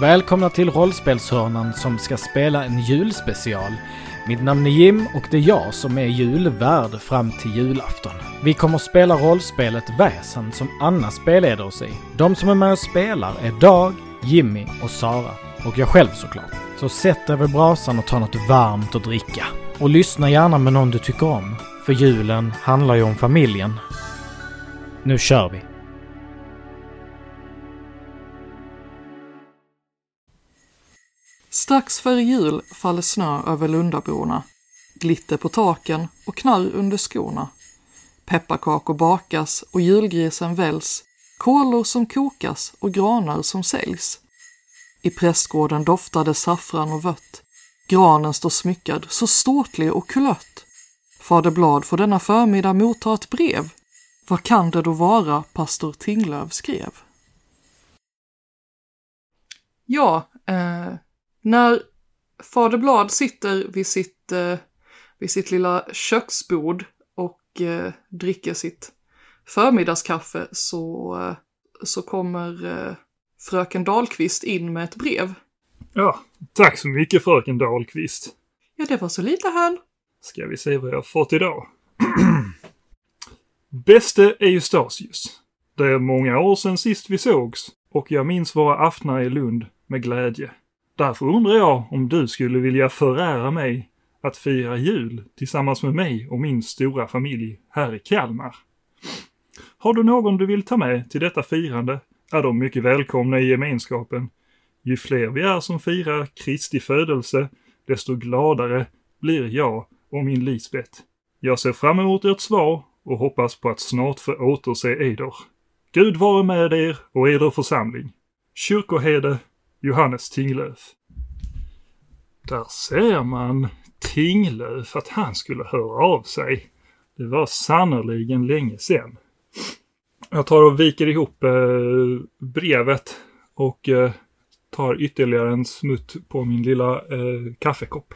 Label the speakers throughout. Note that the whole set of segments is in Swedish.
Speaker 1: Välkomna till rollspelshörnan som ska spela en julspecial. Mitt namn är Jim och det är jag som är julvärd fram till julafton. Vi kommer spela rollspelet Väsen som Anna spelleder oss i. De som är med och spelar är Dag, Jimmy och Sara. Och jag själv såklart. Så sätt dig vid brasan och ta något varmt att dricka. Och lyssna gärna med någon du tycker om. För julen handlar ju om familjen. Nu kör vi!
Speaker 2: Strax före jul faller snö över Lundaborna. Glitter på taken och knarr under skorna. Pepparkakor bakas och julgrisen väljs. Kolor som kokas och granar som säljs. I prästgården doftar det saffran och vött. Granen står smyckad, så ståtlig och kulött. Fader Blad får denna förmiddag motta ett brev. Vad kan det då vara pastor Tinglöf skrev? Ja, eh, när Fader Blad sitter vid sitt, eh, vid sitt lilla köksbord och eh, dricker sitt förmiddagskaffe så, eh, så kommer eh, fröken Dahlqvist in med ett brev.
Speaker 3: Ja, tack så mycket fröken Dahlqvist.
Speaker 2: Ja, det var så lite här.
Speaker 3: Ska vi se vad jag fått idag. Bäste Eustasius. Det är många år sedan sist vi sågs och jag minns våra aftnar i Lund med glädje. Därför undrar jag om du skulle vilja förära mig att fira jul tillsammans med mig och min stora familj här i Kalmar. Har du någon du vill ta med till detta firande är de mycket välkomna i gemenskapen. Ju fler vi är som firar Kristi födelse, desto gladare blir jag och min Lisbet. Jag ser fram emot ert svar och hoppas på att snart få återse eder. Gud vare med er och eder församling. Kyrkoherde Johannes Tinglöf. Där ser man Tinglöf att han skulle höra av sig. Det var sannerligen länge sedan. Jag tar och viker ihop eh, brevet och eh, tar ytterligare en smutt på min lilla eh, kaffekopp.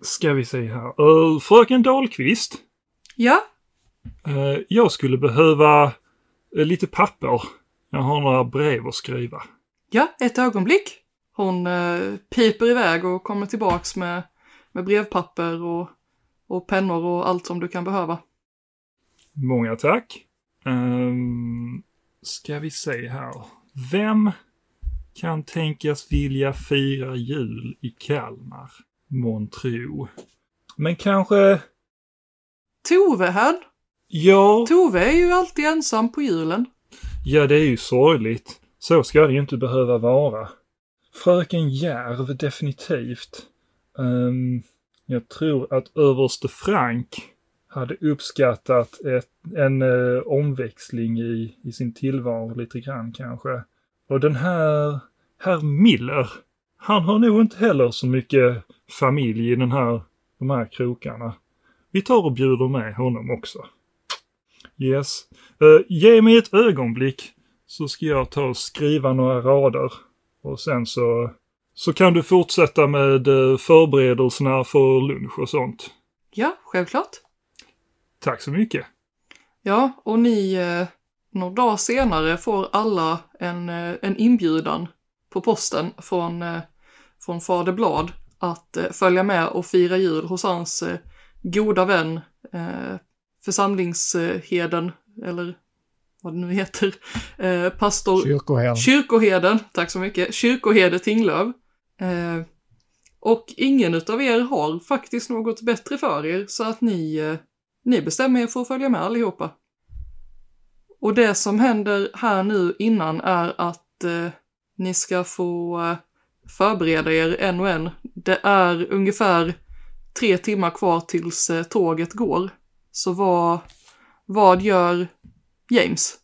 Speaker 3: Ska vi se här. Uh, fröken Dahlqvist.
Speaker 2: Ja,
Speaker 3: Uh, jag skulle behöva uh, lite papper. Jag har några brev att skriva.
Speaker 2: Ja, ett ögonblick. Hon eh, piper iväg och kommer tillbaks med, med brevpapper och, och pennor och allt som du kan behöva.
Speaker 3: Många tack. Um, ska vi se här. Vem kan tänkas vilja fira jul i Kalmar? Montro. Men kanske...
Speaker 2: Tove här.
Speaker 3: Ja,
Speaker 2: Tove är ju alltid ensam på julen.
Speaker 3: ja det är ju sorgligt. Så ska det ju inte behöva vara. Fröken Järv definitivt. Um, jag tror att överste Frank hade uppskattat ett, en uh, omväxling i, i sin tillvaro lite grann kanske. Och den här herr Miller, han har nog inte heller så mycket familj i den här, de här krokarna. Vi tar och bjuder med honom också. Yes. Uh, ge mig ett ögonblick så ska jag ta och skriva några rader. Och sen så, så kan du fortsätta med eh, förberedelserna för lunch och sånt.
Speaker 2: Ja, självklart.
Speaker 3: Tack så mycket.
Speaker 2: Ja, och ni, eh, några dagar senare får alla en, eh, en inbjudan på posten från, eh, från Fader Blad att eh, följa med och fira jul hos hans eh, goda vän, eh, församlingsheden, eller vad det nu heter, eh, pastor
Speaker 1: Kyrkoherden.
Speaker 2: Kyrkoherden, tack så mycket, Kyrkoherde Tinglöf. Eh, och ingen utav er har faktiskt något bättre för er så att ni, eh, ni bestämmer er för att följa med allihopa. Och det som händer här nu innan är att eh, ni ska få eh, förbereda er en och en. Det är ungefär tre timmar kvar tills eh, tåget går. Så vad, vad gör James?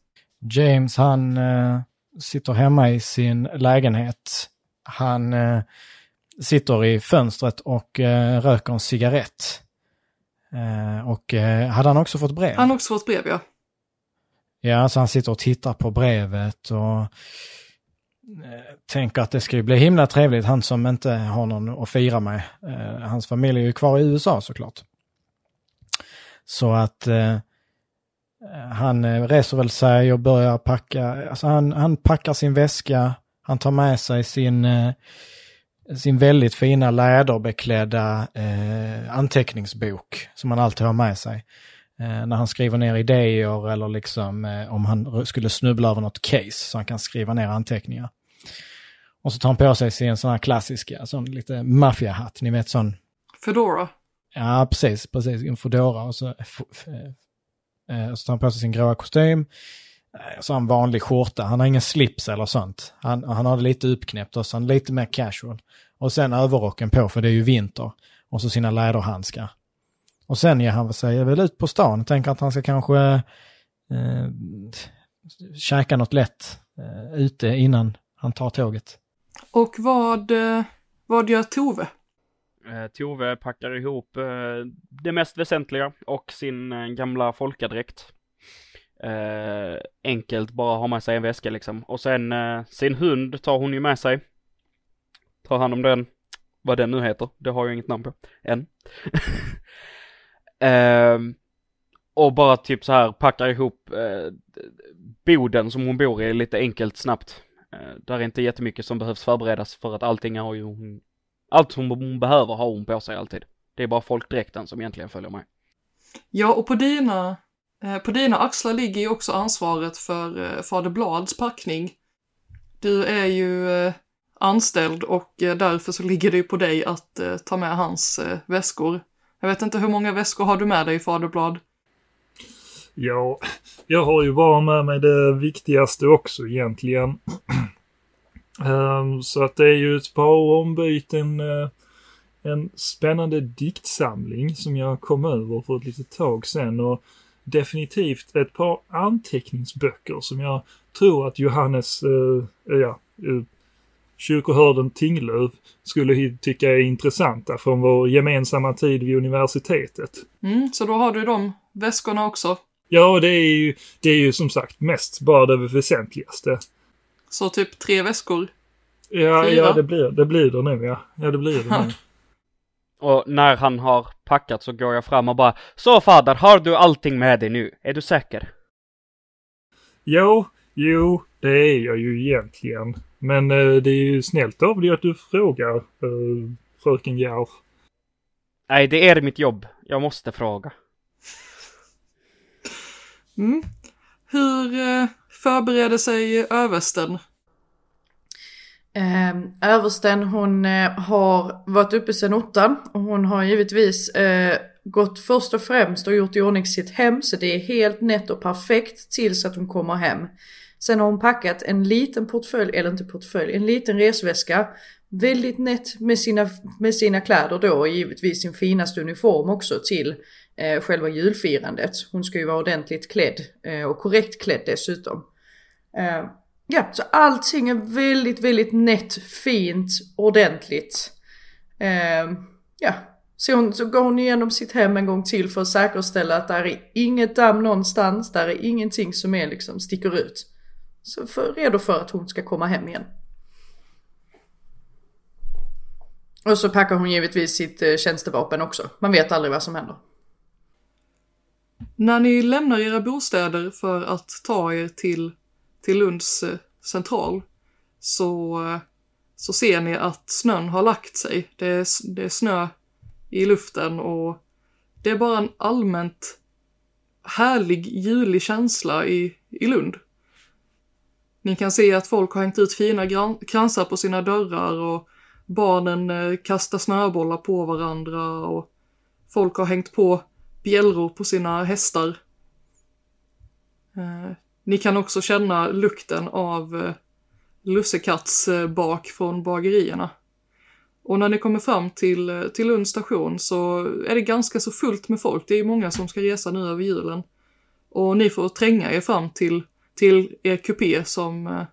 Speaker 1: James han eh, sitter hemma i sin lägenhet. Han eh, sitter i fönstret och eh, röker en cigarett. Eh, och eh, hade han också fått brev?
Speaker 2: Han har också fått brev ja.
Speaker 1: Ja, så han sitter och tittar på brevet och eh, tänker att det ska ju bli himla trevligt, han som inte har någon att fira med. Hans familj är ju kvar i USA såklart. Så att han eh, reser väl sig och börjar packa, alltså han, han packar sin väska Han tar med sig sin, eh, sin väldigt fina läderbeklädda eh, anteckningsbok som han alltid har med sig. Eh, när han skriver ner idéer eller liksom eh, om han skulle snubbla över något case så han kan skriva ner anteckningar. Och så tar han på sig sin sån här klassiska, sån lite maffiahatt, ni vet sån.
Speaker 2: Fedora.
Speaker 1: Ja, precis, precis, en fedora och så, eh, så tar han på sig sin gråa kostym. Eh, så har han vanlig skjorta, han har ingen slips eller sånt. Han, han har det lite uppknäppt och sen lite mer casual. Och sen överrocken på för det är ju vinter. Och så sina läderhandskar. Och sen ger han sig väl ut på stan, tänker att han ska kanske eh, käka något lätt eh, ute innan han tar tåget.
Speaker 2: Och vad, eh, vad gör Tove?
Speaker 4: Eh, Tove packar ihop eh, det mest väsentliga och sin eh, gamla folkadräkt. Eh, enkelt bara ha med sig en väska liksom. Och sen eh, sin hund tar hon ju med sig. Tar hand om den. Vad den nu heter. Det har jag inget namn på. Än. Ehm, och bara typ så här packar ihop eh, boden som hon bor i lite enkelt snabbt. Eh, där är inte jättemycket som behövs förberedas för att allting har ju hon, allt som hon behöver har hon på sig alltid. Det är bara folkdräkten som egentligen följer med.
Speaker 2: Ja, och på dina Eh, på dina axlar ligger ju också ansvaret för eh, Fader Blads packning. Du är ju eh, anställd och därför så ligger det ju på dig att ta med hans väskor. Jag vet inte hur många väskor har du med dig, Fader Blad?
Speaker 3: Ja, jag har ju bara med mig det viktigaste också egentligen. Ehm, så att det är ju ett par ombyten, en spännande diktsamling som jag kom över för ett litet tag sedan och definitivt ett par anteckningsböcker som jag tror att Johannes, eh, ja, eh, kyrkohörden Tinglöf skulle tycka är intressanta från vår gemensamma tid vid universitetet.
Speaker 2: Mm, så då har du de väskorna också?
Speaker 3: Ja, det är ju, det är ju som sagt mest bara det väsentligaste.
Speaker 2: Så typ tre väskor?
Speaker 3: Ja, Fyra? ja det blir det blir det nu ja. Ja, det blir det nu.
Speaker 4: Och när han har packat så går jag fram och bara Så fader, har du allting med dig nu? Är du säker?
Speaker 3: Jo, jo, det är jag ju egentligen. Men eh, det är ju snällt av dig att du frågar, eh, fröken Järv.
Speaker 4: Nej, det är mitt jobb. Jag måste fråga.
Speaker 2: Mm. Hur eh, förbereder sig översten
Speaker 5: Eh, översten hon eh, har varit uppe sedan åttan och hon har givetvis eh, gått först och främst och gjort i ordning sitt hem så det är helt nätt och perfekt tills att hon kommer hem. Sen har hon packat en liten portfölj, eller inte portfölj, en liten resväska. Väldigt nätt med sina, med sina kläder då och givetvis sin finaste uniform också till eh, själva julfirandet. Hon ska ju vara ordentligt klädd eh, och korrekt klädd dessutom. Eh, ja, så allting är väldigt, väldigt nätt, fint, ordentligt. Eh, ja, så, hon, så går hon igenom sitt hem en gång till för att säkerställa att där är inget damm någonstans, där är ingenting som är liksom sticker ut. Så för, redo för att hon ska komma hem igen. Och så packar hon givetvis sitt eh, tjänstevapen också. Man vet aldrig vad som händer.
Speaker 2: När ni lämnar era bostäder för att ta er till till Lunds eh, central så, eh, så ser ni att snön har lagt sig. Det är, det är snö i luften och det är bara en allmänt härlig julig känsla i, i Lund. Ni kan se att folk har hängt ut fina kransar på sina dörrar och barnen eh, kastar snöbollar på varandra och folk har hängt på bjällror på sina hästar. Ni kan också känna lukten av eh, lussekattsbak eh, från bagerierna. Och när ni kommer fram till, eh, till Lunds station så är det ganska så fullt med folk. Det är många som ska resa nu över julen. Och ni får tränga er fram till, till er kupé som,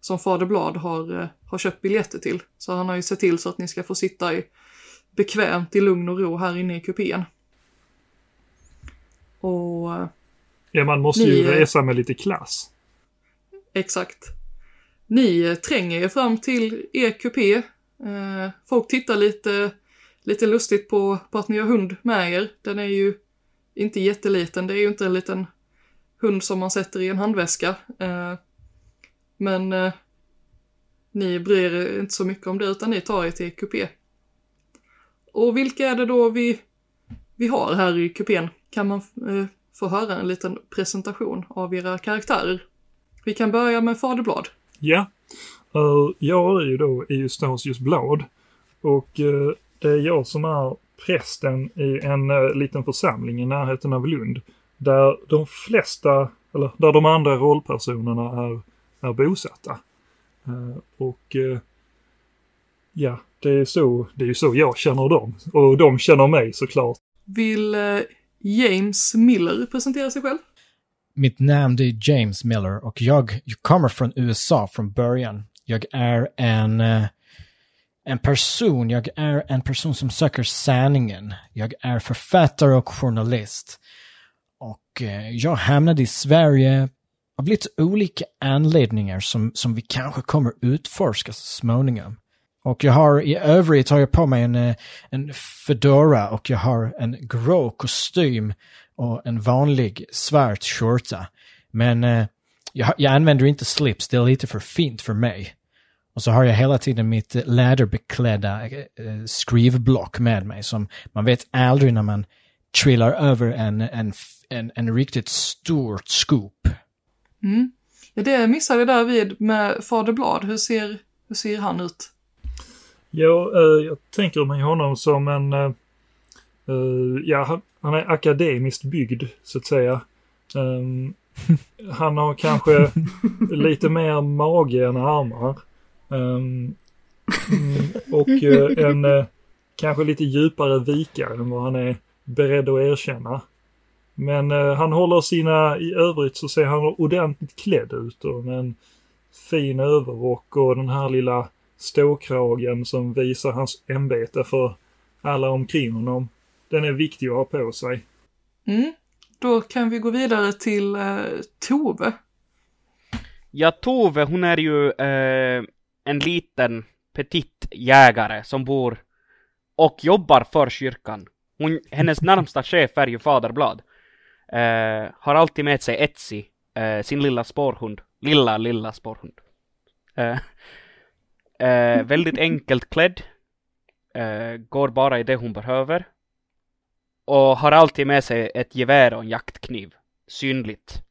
Speaker 2: som Fader Blad har, har köpt biljetter till. Så han har ju sett till så att ni ska få sitta i, bekvämt i lugn och ro här inne i kupén. Och
Speaker 3: Ja, man måste ni, ju resa med lite klass.
Speaker 2: Exakt. Ni tränger er fram till er kupé. Eh, folk tittar lite, lite lustigt på, på att ni har hund med er. Den är ju inte jätteliten. Det är ju inte en liten hund som man sätter i en handväska. Eh, men eh, ni bryr er inte så mycket om det utan ni tar er till kupé. Och vilka är det då vi, vi har här i kupén? Kan man eh, få höra en liten presentation av era karaktärer? Vi kan börja med Faderblad.
Speaker 3: Ja, uh, jag är ju då Eustasius Blad och uh, det är jag som är prästen i en uh, liten församling i närheten av Lund. Där de flesta, eller där de andra rollpersonerna är, är bosatta. Och ja, det är, så, det är ju så jag känner dem. Och de känner mig såklart.
Speaker 2: Vill James Miller presentera sig själv?
Speaker 1: Mitt namn är James Miller och jag, jag kommer från USA från början. Jag är en, eh, en person, jag är en person som söker sanningen. Jag är författare och journalist. Och eh, jag hamnade i Sverige av lite olika anledningar som, som vi kanske kommer utforska så småningom. Och jag har i övrigt har jag på mig en, eh, en fedora och jag har en grå kostym och en vanlig svart skjorta. Men eh, jag, jag använder inte slips, det är lite för fint för mig. Och så har jag hela tiden mitt eh, läderbeklädda eh, eh, skrivblock med mig som man vet aldrig när man trillar över en, en, en, en riktigt stort scoop.
Speaker 2: Mm. Ja, det missade jag där vid med Fader Blad. Hur ser, hur ser han ut?
Speaker 3: Ja, uh, jag tänker mig honom som en... Uh, uh, ja, han, är akademiskt byggd, så att säga. Um, han har kanske lite mer mage än armar. Um, och en kanske lite djupare vikare än vad han är beredd att erkänna. Men eh, han håller sina, i övrigt så ser han ordentligt klädd ut och med en fin överrock och den här lilla ståkragen som visar hans ämbete för alla omkring honom. Den är viktig att ha på sig.
Speaker 2: Mm. Då kan vi gå vidare till eh, Tove.
Speaker 4: Ja, Tove hon är ju eh, en liten petit jägare som bor och jobbar för kyrkan. Hon, hennes närmsta chef är ju Faderblad. Eh, har alltid med sig Etsy, eh, sin lilla spårhund. Lilla, lilla spårhund. Eh, väldigt enkelt klädd. Eh, går bara i det hon behöver. Och har alltid med sig ett gevär och en jaktkniv. Synligt.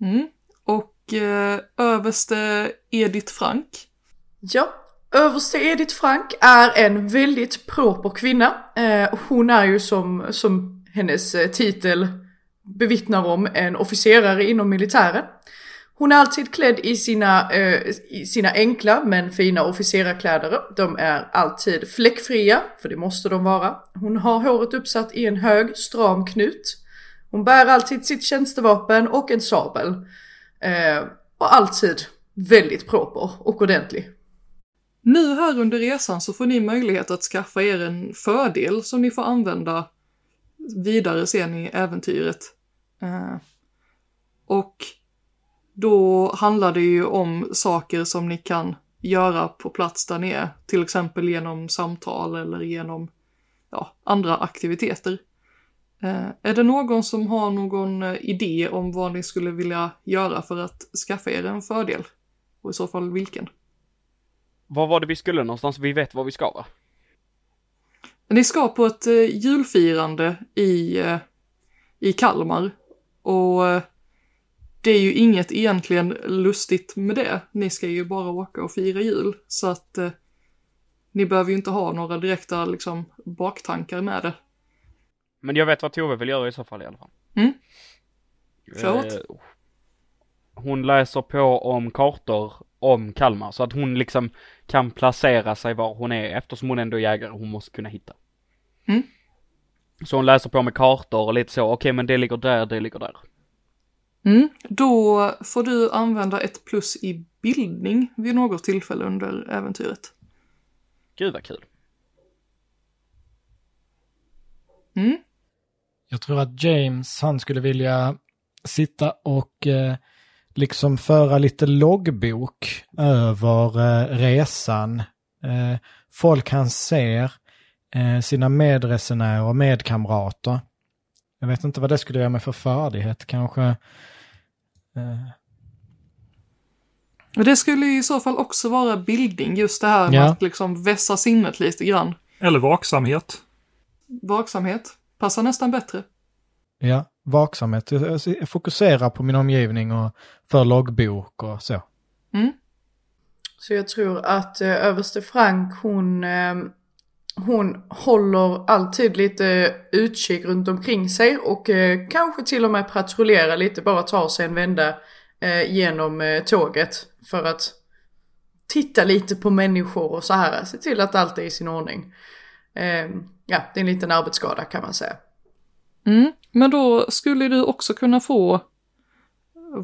Speaker 2: Mm. Och eh, överste Edith Frank.
Speaker 5: Ja, överste Edith Frank är en väldigt proper kvinna. Eh, hon är ju som, som hennes eh, titel bevittnar om en officerare inom militären. Hon är alltid klädd i sina, eh, i sina enkla men fina officerarkläder. De är alltid fläckfria, för det måste de vara. Hon har håret uppsatt i en hög, stram knut. Hon bär alltid sitt tjänstevapen och en sabel. Eh, och alltid väldigt proper och ordentlig.
Speaker 2: Nu här under resan så får ni möjlighet att skaffa er en fördel som ni får använda vidare sen i äventyret. Eh, och då handlar det ju om saker som ni kan göra på plats där ni är, till exempel genom samtal eller genom ja, andra aktiviteter. Eh, är det någon som har någon eh, idé om vad ni skulle vilja göra för att skaffa er en fördel? Och i så fall vilken?
Speaker 4: Vad var det vi skulle någonstans? Vi vet var vi ska va?
Speaker 2: Ni ska på ett eh, julfirande i, eh, i Kalmar. Och eh, det är ju inget egentligen lustigt med det. Ni ska ju bara åka och fira jul. Så att eh, ni behöver ju inte ha några direkta liksom baktankar med det.
Speaker 4: Men jag vet vad Tove vill göra i så fall i alla fall.
Speaker 2: Mm.
Speaker 4: Eh, Hon läser på om kartor om Kalmar så att hon liksom kan placera sig var hon är eftersom hon ändå är jägare. Hon måste kunna hitta.
Speaker 2: Mm.
Speaker 4: Så hon läser på med kartor och lite så. Okej, men det ligger där, det ligger där.
Speaker 2: Mm. Då får du använda ett plus i bildning vid något tillfälle under äventyret.
Speaker 4: Gud vad kul.
Speaker 2: Mm.
Speaker 1: Jag tror att James, han skulle vilja sitta och eh, liksom föra lite loggbok över eh, resan. Eh, folk han ser, eh, sina medresenärer och medkamrater. Jag vet inte vad det skulle göra med för färdighet, kanske... Eh,
Speaker 2: Och det skulle i så fall också vara bildning, just det här med
Speaker 1: Ja.
Speaker 2: att liksom vässa sinnet lite grann.
Speaker 3: Eller vaksamhet.
Speaker 2: Vaksamhet passar nästan bättre.
Speaker 1: Ja, vaksamhet. Jag, jag fokuserar på min omgivning och för loggbok och så.
Speaker 2: Mm.
Speaker 5: Så jag tror att eh, överste Frank hon, eh, hon håller alltid lite eh, utkik runt omkring sig och eh, kanske till och med patrullerar lite, bara tar sig en vända eh, genom tåget för att titta lite på människor och så här, se till att allt är i sin ordning. Ehm, ja, det är en liten arbetsskada kan man säga.
Speaker 2: Mm. Men då skulle du också kunna få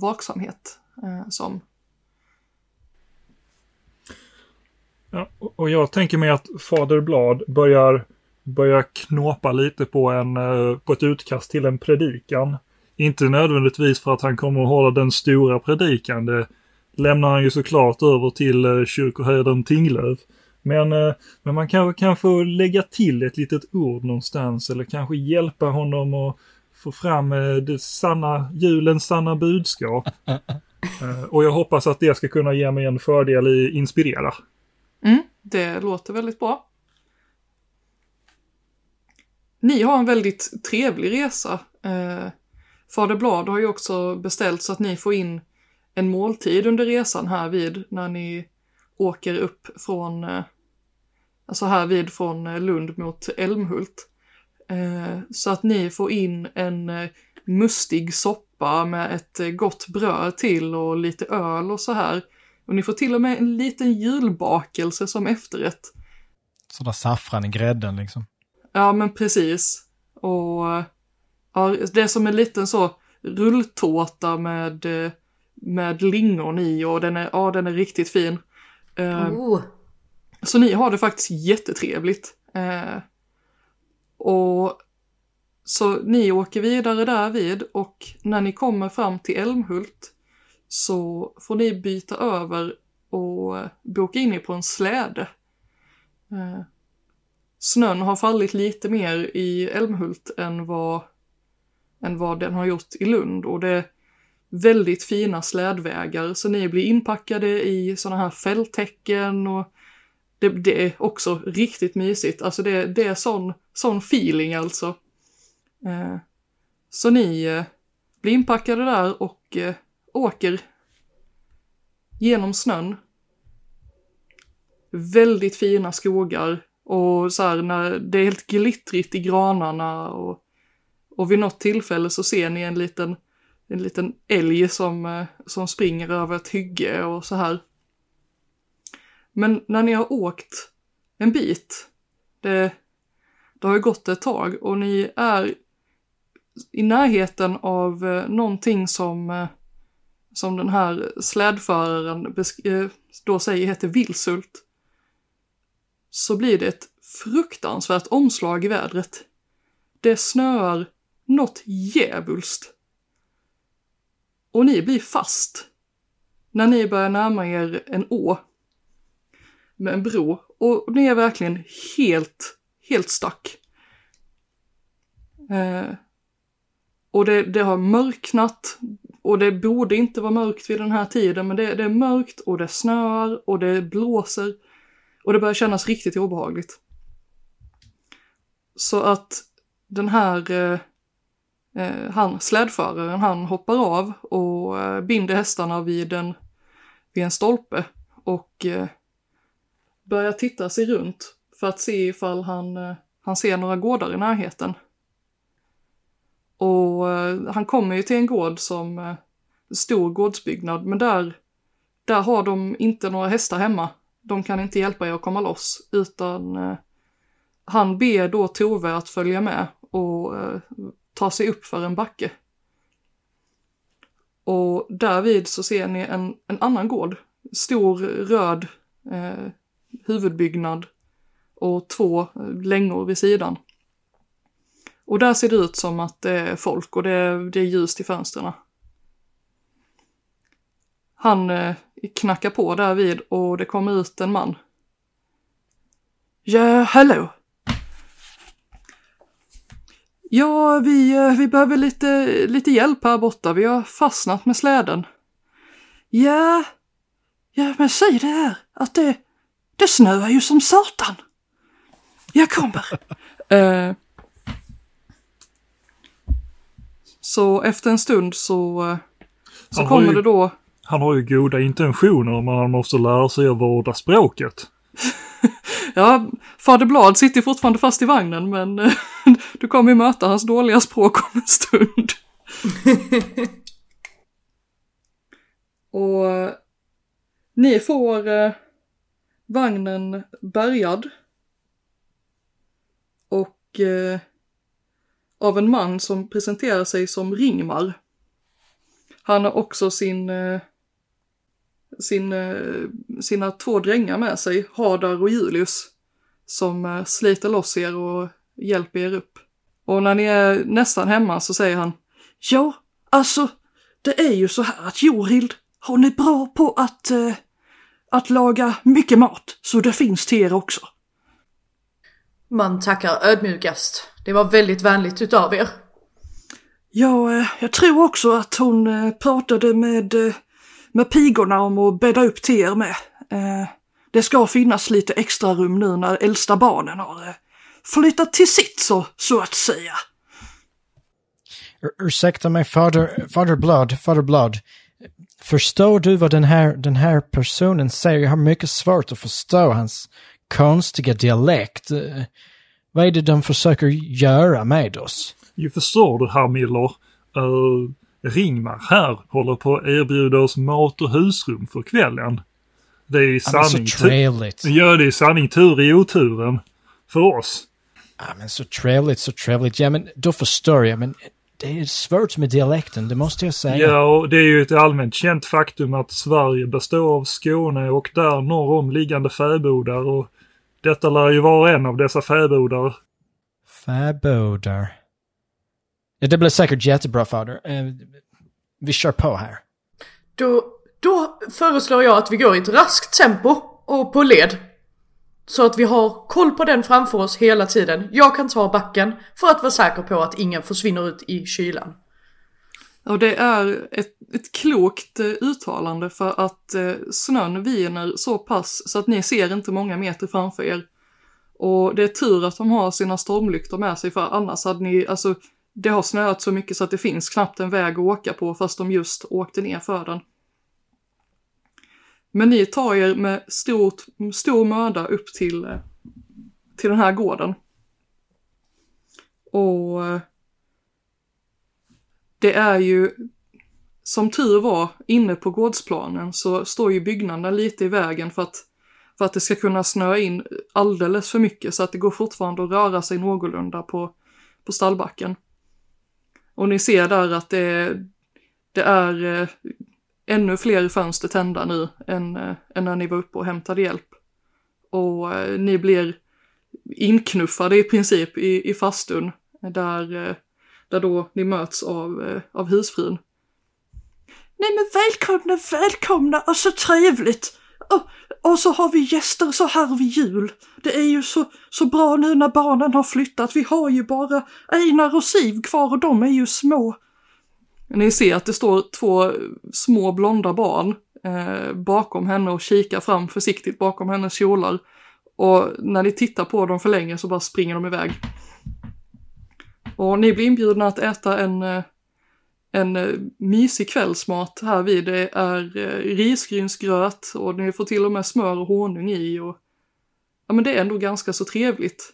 Speaker 2: vaksamhet som.
Speaker 3: Ja, och- jag tänker mig att Fader Blad börjar, börjar knåpa lite på, en, eh, på ett utkast till en predikan. Inte nödvändigtvis för att han kommer att hålla den stora predikan. Det lämnar han ju såklart över till eh, kyrkoherden Tinglöf. Men, eh, men man kanske kan få lägga till ett litet ord någonstans eller kanske hjälpa honom att få fram det sanna, julens sanna budskap. Och jag hoppas att det ska kunna ge mig en fördel i inspirera.
Speaker 2: Mm. Det låter väldigt bra. Ni har en väldigt trevlig resa. Eh, Fader Blad har ju också beställt så att ni får in en måltid under resan här vid när ni åker upp från, eh, alltså här vid från eh, Lund mot Älmhult. Eh, så att ni får in en eh, mustig soppa med ett eh, gott bröd till och lite öl och så här. Och ni får till och med en liten julbakelse som efterrätt.
Speaker 1: Sådär saffran i grädden liksom.
Speaker 2: Ja, men precis. Och ja, det är som en liten så rulltårta med, eh, med lingon i och den är, ja, den är riktigt fin. Eh,
Speaker 5: Oh.
Speaker 2: Så ni har det faktiskt jättetrevligt. Eh, och så ni åker vidare därvid och när ni kommer fram till Älmhult så får ni byta över och boka in er på en släde. Eh, snön har fallit lite mer i Älmhult än vad, än vad den har gjort i Lund och det är väldigt fina slädvägar så ni blir inpackade i sådana här fälttäcken och det, det är också riktigt mysigt. Alltså det, det är sån, sån feeling alltså. Eh, så ni eh, blir inpackade där och eh, åker genom snön. Väldigt fina skogar och så här när det är helt glittrigt i granarna och, och vid något tillfälle så ser ni en liten, en liten älg som, eh, som springer över ett hygge och så här. Men när ni har åkt en bit, det, det har ju gått ett tag och ni är i närheten av eh, någonting som, eh, som den här slädföraren eh, då säger heter Vilsult. Så blir det ett fruktansvärt omslag i vädret. Det snöar något djävulskt. Och ni blir fast. När ni börjar närma er en å med en bro och ni är verkligen helt, helt stack. Eh, och det, det har mörknat och det borde inte vara mörkt vid den här tiden men det, det är mörkt och det snöar och det blåser och det börjar kännas riktigt obehagligt. Så att den här eh, eh, han, slädföraren, han hoppar av och eh, binder hästarna vid en, vid en stolpe och eh, börjar titta sig runt för att se ifall han, eh, han ser några gårdar i närheten. Och eh, han kommer ju till en gård som eh, stor gårdsbyggnad, men där, där har de inte några hästar hemma. De kan inte hjälpa er att komma loss, utan eh, han ber då Tove att följa med och ta sig upp för en backe. Och därvid så ser ni en, en annan gård. Stor röd eh, huvudbyggnad och två längor vid sidan. Och där ser det ut som att det är folk och det är, det är ljust i fönstren. Han eh, knackar på där vid och det kommer ut en man. Ja, hallå! Ja, vi, eh, vi behöver lite, lite hjälp här borta. Vi har fastnat med släden. Ja, Ja, men säg det här att det, det snöar ju som satan. Jag kommer. eh, så efter en stund så, eh, så
Speaker 3: Han har
Speaker 2: kommer
Speaker 3: ju-
Speaker 2: det då
Speaker 3: Han har ju goda intentioner men han måste lära sig att vårda språket.
Speaker 2: Ja, Fader Blad sitter fortfarande fast i vagnen men eh, du kommer ju möta hans dåliga språk om en stund. Och eh, ni får eh, vagnen bärgad. Och eh, av en man som presenterar sig som Ringmar. Han har också sin, eh, sin, eh, sina två drängar med sig, Hadar och Julius, som eh, sliter loss er och hjälper er upp. Och när ni är nästan hemma så säger han Ja, alltså, det är ju så här att Jorhild, hon är bra på att, eh, att laga mycket mat, så det finns till er också.
Speaker 5: Man tackar ödmjukast. Det var väldigt vänligt utav er.
Speaker 2: Ja, eh, jag tror också att hon eh, pratade med, eh, med pigorna om att bädda upp till er med. Det ska finnas lite extra rum nu när äldsta barnen har flyttat till sitt så, så att säga.
Speaker 1: Ur- Ursäkta mig, fader, fader Blood, fader Blood. Förstår du vad den här, den här personen säger? Jag har mycket svårt att förstå hans konstiga dialekt. Vad är det de försöker göra med oss?
Speaker 3: Ju förstår du herr Miller. Uh, Ringmar här håller på att erbjuda oss mat och husrum för kvällen. Det är i
Speaker 1: Ja,
Speaker 3: sanning tur.
Speaker 1: trevligt.
Speaker 3: Ja, det är sanning tur i oturen. För oss.
Speaker 1: Ja, men så trevligt, så trevligt. Ja, men då förstår jag, men det är svårt med dialekten, det måste jag säga.
Speaker 3: Ja, och det är ju ett allmänt känt faktum att Sverige består av Skåne och där norr om liggande fäbodar och detta lär ju vara en av dessa fäbodar.
Speaker 1: Fäbodar. Ja, det blir säkert jättebra, fader. Eh, vi kör på här.
Speaker 5: Då, då föreslår jag att vi går i ett raskt tempo och på led. Så att vi har koll på den framför oss hela tiden. Jag kan ta backen för att vara säker på att ingen försvinner ut i kylan.
Speaker 2: Och det är ett, ett klokt eh, uttalande för att eh, snön viner så pass så att ni ser inte många meter framför er. Och det är tur att de har sina stormlyktor med sig för annars hade ni, alltså det har snöat så mycket så att det finns knappt en väg att åka på fast de just åkte ner för den. Men ni tar er med stort, stor möda upp till, eh, till den här gården. Och eh, det är ju, som tur var, inne på gårdsplanen så står ju byggnaderna lite i vägen för att, för att det ska kunna snöa in alldeles för mycket så att det går fortfarande att röra sig någorlunda på, på stallbacken. Och ni ser där att det, det är eh, ännu fler fönster tända nu än, eh, än när ni var uppe och hämtade hjälp. Och eh, ni blir inknuffade i princip i, i fastun där, eh, där då ni möts av, eh, av husfrun. Nej men välkomna, välkomna och så trevligt! Och, och så har vi gäster så här vid jul. Det är ju så, så bra nu när barnen har flyttat. Vi har ju bara Einar och Siv kvar och de är ju små. Ni ser att det står två små blonda barn eh, bakom henne och kikar fram försiktigt bakom hennes kjolar. Och när ni tittar på dem för länge så bara springer de iväg. Och ni blir inbjudna att äta en, eh, en eh, mysig kvällsmat här vid. Det är eh, risgrynsgröt och ni får till och med smör och honung i. Och, ja men det är ändå ganska så trevligt.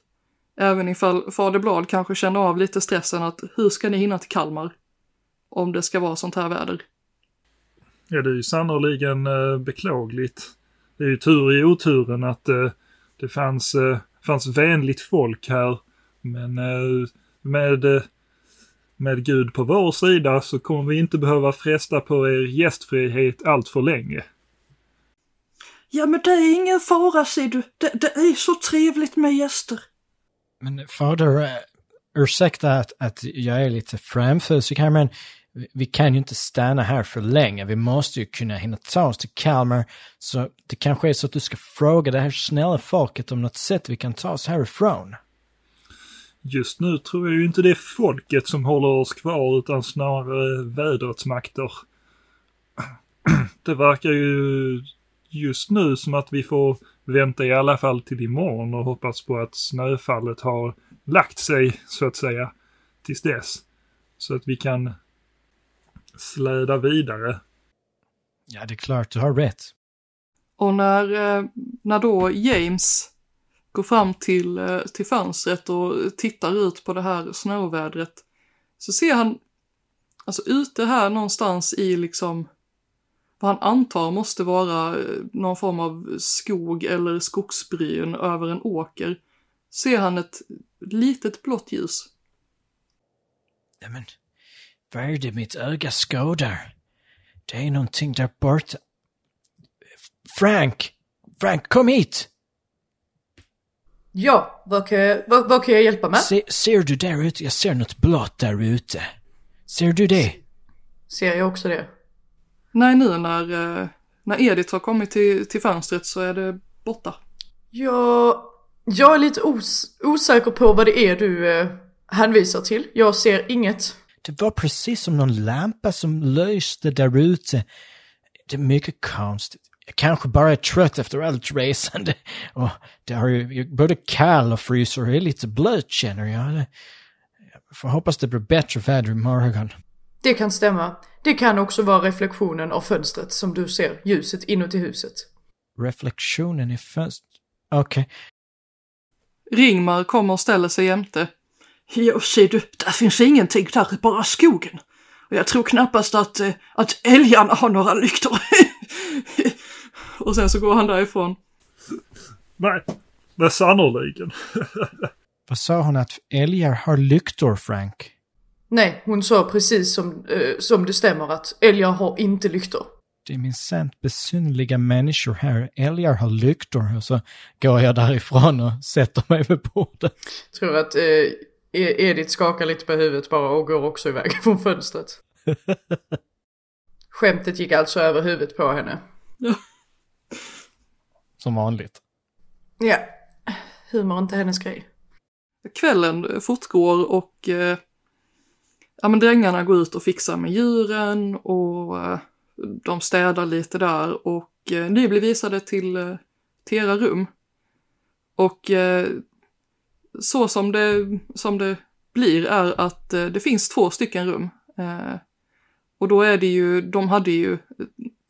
Speaker 2: Även ifall Fader Blad kanske känner av lite stressen att hur ska ni hinna till Kalmar? Om det ska vara sånt här väder.
Speaker 3: Ja, det är ju sannoliken eh, beklagligt. Det är ju tur i oturen att eh, det fanns, eh, fanns vänligt folk här. Men eh, med, eh, med Gud på vår sida så kommer vi inte behöva fresta på er gästfrihet allt för länge.
Speaker 2: Ja men det är ingen fara ser du. Det, det är så trevligt med gäster.
Speaker 1: Men fader, eh, ursäkta att, att jag är lite framfusig här, men vi- vi kan ju inte stanna här för länge. Vi måste ju kunna hinna ta oss till Kalmar. Så det kanske är så att du ska fråga det här snälla folket om något sätt vi kan ta oss härifrån.
Speaker 3: Just nu tror jag ju inte det är folket som håller oss kvar utan snarare vädrets makter. Det verkar ju just nu som att vi får vänta i alla fall till imorgon och hoppas på att snöfallet har lagt sig, så att säga, tills dess. Så att vi kan släda vidare.
Speaker 1: Ja, det är klart du har rätt.
Speaker 2: Och när, eh, när då James går fram till, eh, till fönstret och tittar ut på det här snövädret så ser han, alltså ute här någonstans i liksom vad han antar måste vara eh, någon form av skog eller skogsbryn över en åker, ser han ett litet blått ljus.
Speaker 1: Nej, men vad är det mitt öga skådar? Det är någonting där borta. Frank! Frank, kom hit!
Speaker 5: Ja, vad kan jag, vad, vad kan jag hjälpa med?
Speaker 1: Se, ser du där ute? Jag ser något blått där ute. Ser du det?
Speaker 5: Ser jag också det?
Speaker 2: Nej, nu när, eh, när Edith har kommit till, till fönstret så är det borta.
Speaker 5: Jag, jag är lite os, osäker på vad det är du eh, hänvisar till. Jag ser inget.
Speaker 1: Det var precis som någon lampa som lyste där ute. Det är mycket konstigt. Jag kanske bara är trött efter allt resande. Och det har ju både kall och fryser och är lite blöt känner jag. Jag får hoppas det blir bättre väder imorgon.
Speaker 5: Det kan stämma. Det kan också vara reflektionen av fönstret som du ser, ljuset inuti huset.
Speaker 1: Reflektionen i fönstret? Okej.
Speaker 2: Ringmar kommer och ställer sig jämte. Ja, ser du, där finns ingenting där, bara skogen. Och jag tror knappast att, eh, att älgarna har några lyktor. och sen så går han därifrån.
Speaker 3: Nej, men sannoliken.
Speaker 1: Vad sa hon att älgar har lyktor, Frank?
Speaker 5: Nej, hon sa precis som, eh, som det stämmer att älgar har inte lyktor.
Speaker 1: Det är minsann besynnerliga människor här. Älgar har lyktor och så går jag därifrån och sätter mig vid bordet.
Speaker 5: Tror att eh, E- Edith skakar lite på huvudet bara och går också iväg från fönstret. Skämtet gick alltså över huvudet på henne.
Speaker 1: Som vanligt.
Speaker 5: Ja, humor är inte hennes grej.
Speaker 2: Kvällen fortgår och eh, ja, men drängarna går ut och fixar med djuren och eh, de städar lite där och eh, ni blir visade till, eh, till era rum. Och eh, så som det, som det blir är att eh, det finns två stycken rum. Eh, och då är det ju, de hade ju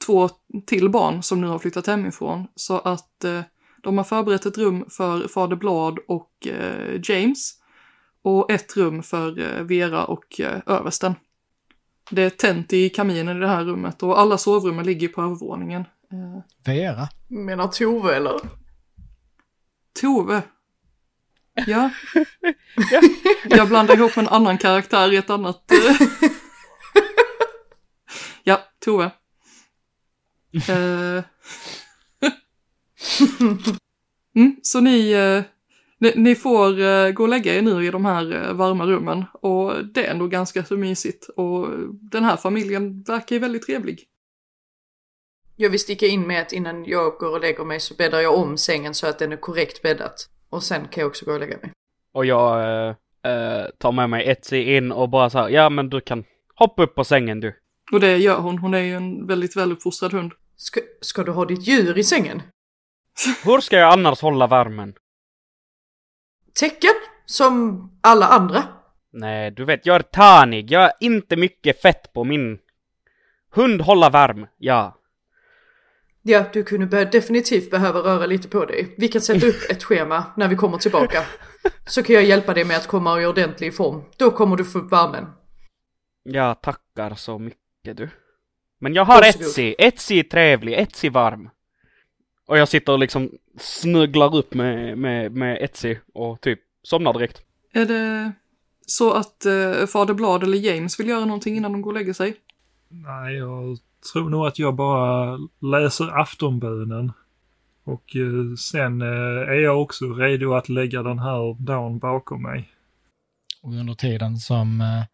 Speaker 2: två till barn som nu har flyttat hemifrån. Så att eh, de har förberett ett rum för Fader Blad och eh, James. Och ett rum för eh, Vera och eh, översten. Det är tänt i kaminen i det här rummet och alla sovrummen ligger på övervåningen. Eh,
Speaker 1: Vera?
Speaker 5: Menar Tove eller?
Speaker 2: Tove. Ja. Jag blandar ihop en annan karaktär i ett annat... eh. ja, Tove. Eh. Mm, så ni, eh, ni, ni får eh, gå och lägga er nu i de här eh, varma rummen och det är ändå ganska så mysigt och den här familjen verkar ju väldigt trevlig.
Speaker 5: Jag vill sticka in med att innan jag går och lägger mig så bäddar jag om sängen så att den är korrekt bäddat. Och sen kan jag också gå och lägga mig.
Speaker 4: Och jag tar med mig Etsy in och bara så här, ja men du kan hoppa upp på sängen du.
Speaker 2: Och det gör hon, hon är ju en väldigt väluppfostrad hund.
Speaker 5: Ska, ska du ha ditt djur i sängen?
Speaker 4: Hur ska jag annars hålla värmen?
Speaker 5: Tecken? Som alla andra?
Speaker 4: Nej, du vet, jag är tanig. Jag har inte mycket fett på min hund hålla värm, ja.
Speaker 5: Ja, du kunde be- definitivt behöva röra lite på dig. Vi kan sätta upp ett schema när vi kommer tillbaka. Så kan jag hjälpa dig med att komma i ordentlig form. Då kommer du få upp värmen.
Speaker 4: Jag tackar så mycket du. Men jag har. Etsy. Etsy är trevlig, Etsy varm. Och jag sitter och liksom snugglar upp med, med, med Etsy och typ somnar direkt.
Speaker 2: Är det så att eh, Fader Blad eller James vill göra någonting innan de går och lägger sig?
Speaker 3: Nej, jag tror nog att jag bara läser aftonbönen. Och eh, sen eh, är jag också redo att lägga den här dagen bakom mig.
Speaker 1: Och under tiden som eh,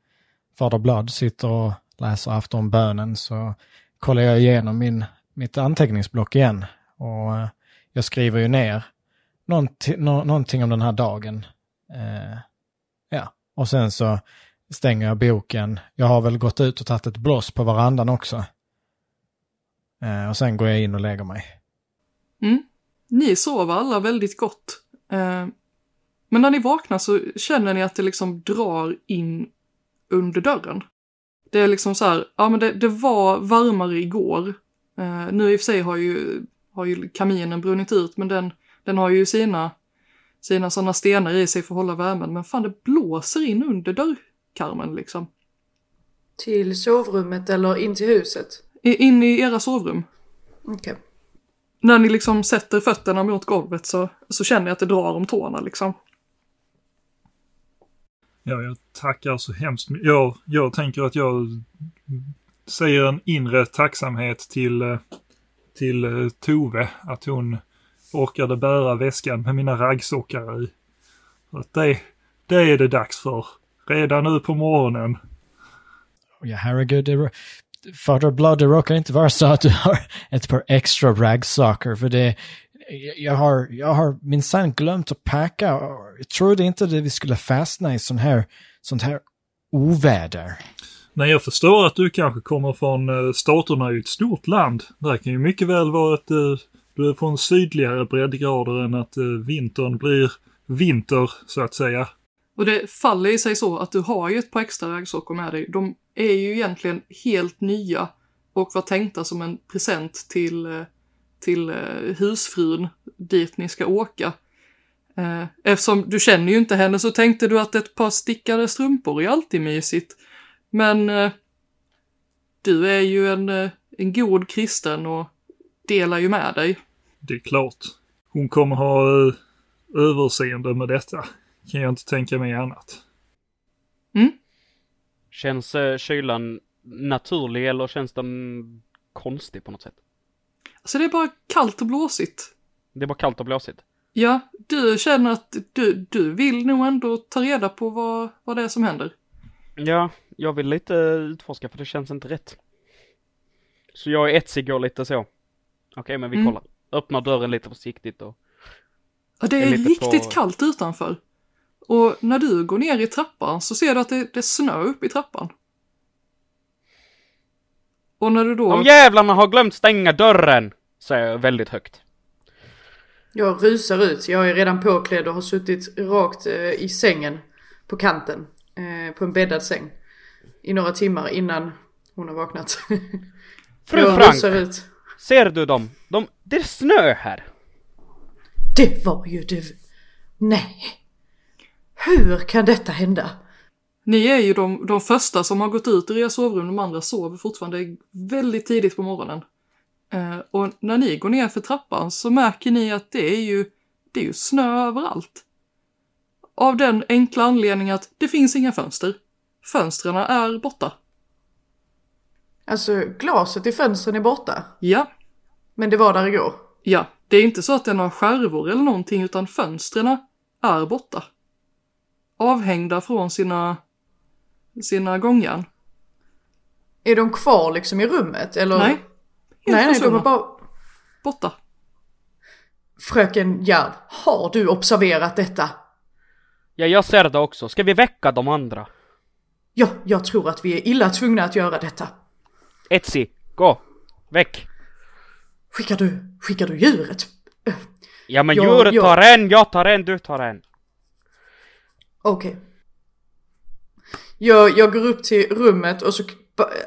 Speaker 1: Fader Blad sitter och läser aftonbönen så kollar jag igenom min, mitt anteckningsblock igen. Och eh, jag skriver ju ner någonting, nå, någonting om den här dagen. Eh, ja, och sen så stänger jag boken. Jag har väl gått ut och tagit ett blås på varandan också. Eh, och sen går jag in och lägger mig. Mm.
Speaker 2: Ni sover alla väldigt gott. Eh, men när ni vaknar så känner ni att det liksom drar in under dörren. Det är liksom så här, ja men det, det var varmare igår. Eh, nu i och för sig har ju, har ju kaminen brunnit ut, men den, den har ju sina, sina sådana stenar i sig för att hålla värmen. Men fan, det blåser in under dörrkarmen liksom.
Speaker 5: Till sovrummet eller in till huset?
Speaker 2: In i era sovrum.
Speaker 5: Okej.
Speaker 2: När ni liksom sätter fötterna mot golvet så, så känner jag att det drar om tårna liksom.
Speaker 3: Ja, jag tackar så hemskt mycket. Jag, jag tänker att jag säger en inre tacksamhet till, eh, till eh, Tove. Att hon orkade bära väskan med mina raggsockar i. Att det, det är det dags för. Redan nu på morgonen.
Speaker 1: Oh, ja, herregud, det, Father Blood, det råkar inte vara så att du har ett par extra raggsockor, för det, jag har, jag har minsann glömt att packa och jag trodde inte att vi skulle fastna i sån här, sånt här oväder.
Speaker 3: Nej, jag förstår att du kanske kommer från eh, staterna i ett stort land. Det kan ju mycket väl vara att eh, du är från sydligare breddgrader än att eh, vintern blir vinter, så att säga.
Speaker 2: Och det faller i sig så att du har ju ett par extra raggsockor med dig. De är ju egentligen helt nya och var tänkta som en present till, eh, till eh, husfrun dit ni ska åka. Eh, Eftersom du känner ju inte henne så tänkte du att ett par stickade strumpor är alltid mysigt. Men eh, du är ju en, en god kristen och delar ju med dig.
Speaker 3: Det är klart. Hon kommer ha överseende med detta. Kan jag inte tänka mig annat.
Speaker 4: Känns eh, kylan naturlig eller känns den konstig på något sätt?
Speaker 2: Så det är bara kallt och blåsigt.
Speaker 4: Det är bara kallt och blåsigt.
Speaker 2: Ja, du känner att du, du vill nog ändå ta reda på vad, vad det är som händer.
Speaker 4: Ja, jag vill lite utforska för det känns inte rätt. Så jag och Etsy går lite så. Okej, men vi
Speaker 2: Mm.
Speaker 4: kollar. Öppnar dörren lite försiktigt och...
Speaker 2: Ja, det är
Speaker 4: är
Speaker 2: riktigt
Speaker 4: på-
Speaker 2: kallt utanför. Och när du går ner i trappan så ser du att det, det är snö upp i trappan. Och när du då...
Speaker 4: De jävlarna har glömt stänga dörren! Säger jag väldigt högt.
Speaker 5: Jag rusar ut. Jag är redan påklädd och har suttit rakt eh, i sängen på kanten. Eh, på en bäddad säng. I några timmar innan hon har vaknat.
Speaker 4: Fru
Speaker 5: jag
Speaker 4: Frank,
Speaker 5: rusar ut.
Speaker 4: ser du dem? De, det är snö här!
Speaker 5: Det var ju du. Nej. Hur kan detta hända?
Speaker 2: Ni är ju de, de första som har gått ut ur era sovrum, de andra sover fortfarande väldigt tidigt på morgonen. Eh, och när ni går ner för trappan så märker ni att det är ju, det är ju snö överallt. Av den enkla anledningen att det finns inga fönster. Fönstren är borta.
Speaker 5: Alltså glaset i fönstren är borta.
Speaker 2: Ja,
Speaker 5: Men det var där igår.
Speaker 2: ja, det är inte så att det är några skärvor eller någonting utan fönstren är borta. Avhängda från sina, sina gångjärn.
Speaker 5: Är de kvar liksom i rummet? Eller?
Speaker 2: Nej,
Speaker 5: nej, nej, de är bara...
Speaker 2: Borta.
Speaker 5: Fröken Järv, har du observerat detta?
Speaker 4: Ja, jag ser det också. Ska vi väcka de andra?
Speaker 5: Ja, jag tror att vi är illa tvungna att göra detta.
Speaker 4: Etsy, gå! Väck!
Speaker 5: Skickar du, skickar du djuret?
Speaker 4: Ja men
Speaker 5: Ja,
Speaker 4: djuret
Speaker 5: ja.
Speaker 4: tar en, jag tar en, du tar en.
Speaker 5: Okej. Jag, jag går upp till rummet och så,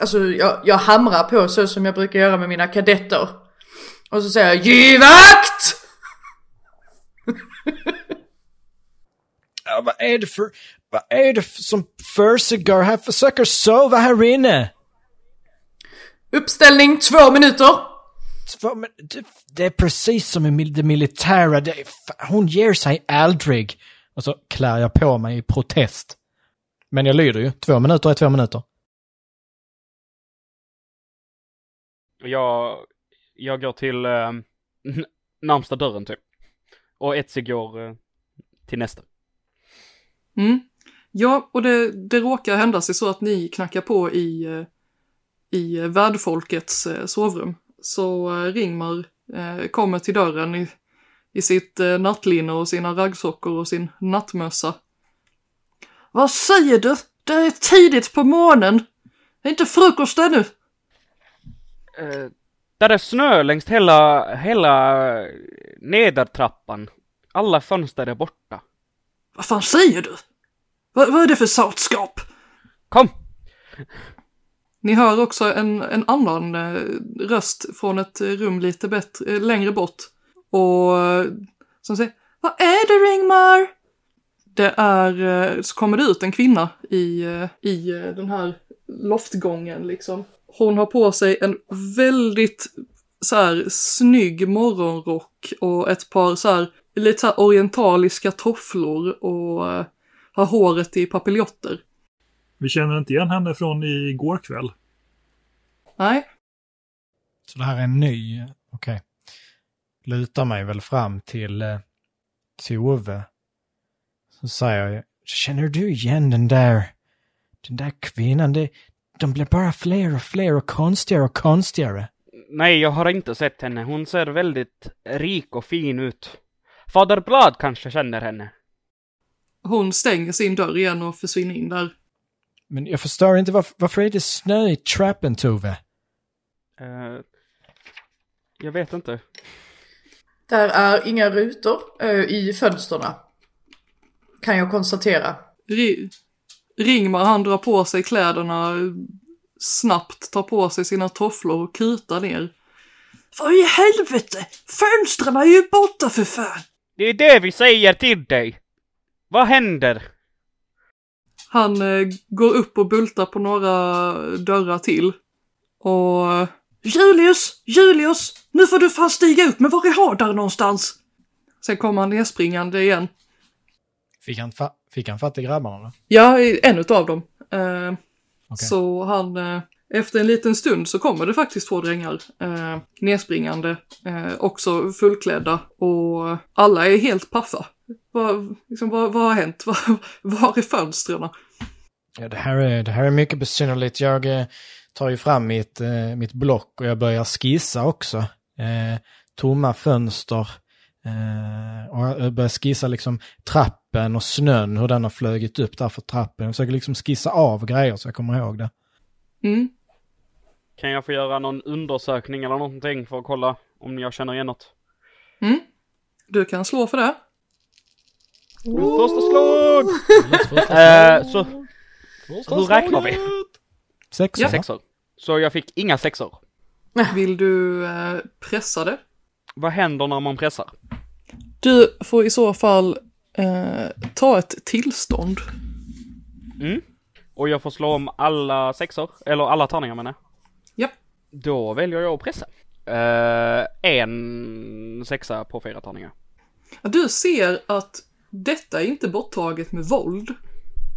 Speaker 5: alltså jag, jag hamrar på så som jag brukar göra med mina kadetter. Och så säger jag GIVAKT!
Speaker 1: Ja, vad är det för... Vad är det för, som försiggår här? Försöker sova här inne.
Speaker 5: Uppställning två minuter.
Speaker 1: Två, men det, det är precis som i det militära. Det hon ger sig aldrig. Och så klär jag på mig i protest. Men jag lyder ju. Två minuter är två minuter.
Speaker 4: Jag, jag går till eh, närmsta dörren typ. Och Etsy går eh, till nästa.
Speaker 2: Mm. Ja, och det, det råkar hända sig så att ni knackar på i, eh, i värdfolkets eh, sovrum. Så eh, Ringmar eh, kommer till dörren i, i sitt eh, nattlinne och sina raggsockor och sin nattmössa. Vad säger du? Det är tidigt på morgonen. Det är inte frukost ännu.
Speaker 4: Eh, Där är snö längs hela, hela nedertrappan. Alla fönster är borta.
Speaker 2: Vad fan säger du? Vad, vad är det för satskap?
Speaker 4: Kom!
Speaker 2: Ni hör också en, en annan eh, röst från ett rum lite bättre, eh, längre bort. Och eh, som säger Vad är det Ringmar? Det är, eh, så kommer det ut en kvinna i, eh, i eh, den här loftgången liksom. Hon har på sig en väldigt så här snygg morgonrock och ett par så här lite så här orientaliska tofflor och har håret i papiljotter.
Speaker 3: Vi känner inte igen henne från igår kväll.
Speaker 2: Nej,
Speaker 1: Så det här är en ny, okej. Lutar mig väl fram till, eh, till Ove. Så säger jag, känner du igen den där, den där kvinnan? Det, de blir bara fler och fler och konstigare och konstigare.
Speaker 4: Nej, jag har inte sett henne. Hon ser väldigt rik och fin ut. Fader Blad kanske känner henne.
Speaker 2: hon stänger sin dörr igen och försvinner in där.
Speaker 1: Men jag förstår inte varför, varför är det snö i trappen, Tove?
Speaker 4: Eh, jag vet inte.
Speaker 5: Där är inga rutor eh, i fönsterna. Kan jag konstatera.
Speaker 2: Ri- Ringmar han drar på sig kläderna snabbt, tar på sig sina tofflor och kutar ner. Vad i helvete! Fönstren är ju borta för fan!
Speaker 4: Det är det vi säger till dig! Vad händer?
Speaker 2: Han eh, går upp och bultar på några dörrar till. Och... Julius! Julius! Nu får du fan stiga upp, men var är Hadar någonstans? Sen kommer han nerspringande igen.
Speaker 1: Fick han, fa- fick han fatt i grabbarna då?
Speaker 2: Ja, en utav dem. Eh,
Speaker 1: Okej.
Speaker 2: Så han, eh, efter en liten stund så kommer det faktiskt två drängar eh, nerspringande, eh, också fullklädda och alla är helt paffa. Vad, liksom, vad, vad har hänt? Var, var är fönstren?
Speaker 1: Ja, det här är, det här är mycket besynnerligt. Jag eh, tar ju fram mitt, eh, mitt block och jag börjar skissa också. Tomma fönster. Eh, och jag börjar skissa liksom trappen och snön, hur den har flugit upp där för trappen. Jag försöker liksom skissa av grejer så jag kommer ihåg det.
Speaker 2: Mm.
Speaker 4: Kan jag få göra någon undersökning eller någonting för att kolla om jag känner igen något?
Speaker 2: Mm. Du kan slå för det.
Speaker 4: Första slag! Eh, så hur räknar vi?
Speaker 1: Sex,
Speaker 2: Ja.
Speaker 4: Sexor. Så jag fick inga sexor.
Speaker 2: Vill du eh, pressa det?
Speaker 4: Vad händer när man pressar?
Speaker 2: Du får i så fall eh, ta ett tillstånd.
Speaker 4: Mm. Och jag får slå om alla sexor, eller alla tärningar menar jag.
Speaker 2: Japp.
Speaker 4: Då väljer jag att pressa. Eh, en sexa på fyra tärningar.
Speaker 2: Du ser att detta är inte borttaget med våld.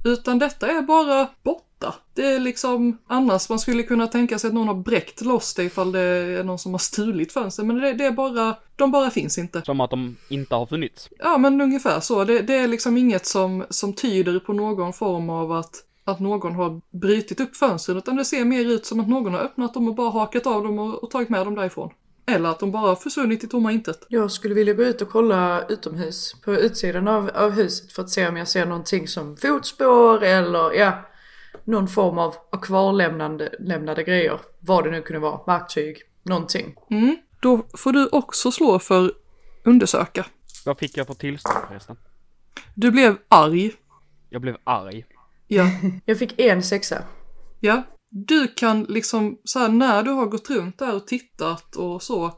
Speaker 2: Utan detta är bara borta. Det är liksom, annars man skulle kunna tänka sig att någon har bräckt loss det ifall det är någon som har stulit fönster. Men det, det är bara, de bara finns inte.
Speaker 4: Som att de inte har funnits.
Speaker 2: Ja men ungefär så. Det, det är liksom inget som, som tyder på någon form av att, att någon har brutit upp fönstren. Utan det ser mer ut som att någon har öppnat dem och bara hakat av dem och, och tagit med dem därifrån. Eller att de bara har försvunnit i tomma intet.
Speaker 5: Jag skulle vilja gå ut och kolla utomhus på utsidan av, av huset för att se om jag ser någonting som fotspår eller ja, någon form av, av kvarlämnande lämnade grejer. Vad det nu kunde vara, verktyg, någonting.
Speaker 2: Mm. Då får du också slå för undersöka.
Speaker 4: Vad fick jag för tillstånd förresten?
Speaker 2: Du blev arg.
Speaker 4: Jag blev arg.
Speaker 2: Ja.
Speaker 5: Jag fick en sexa.
Speaker 2: Ja. Du kan liksom, så här, när du har gått runt där och tittat och så,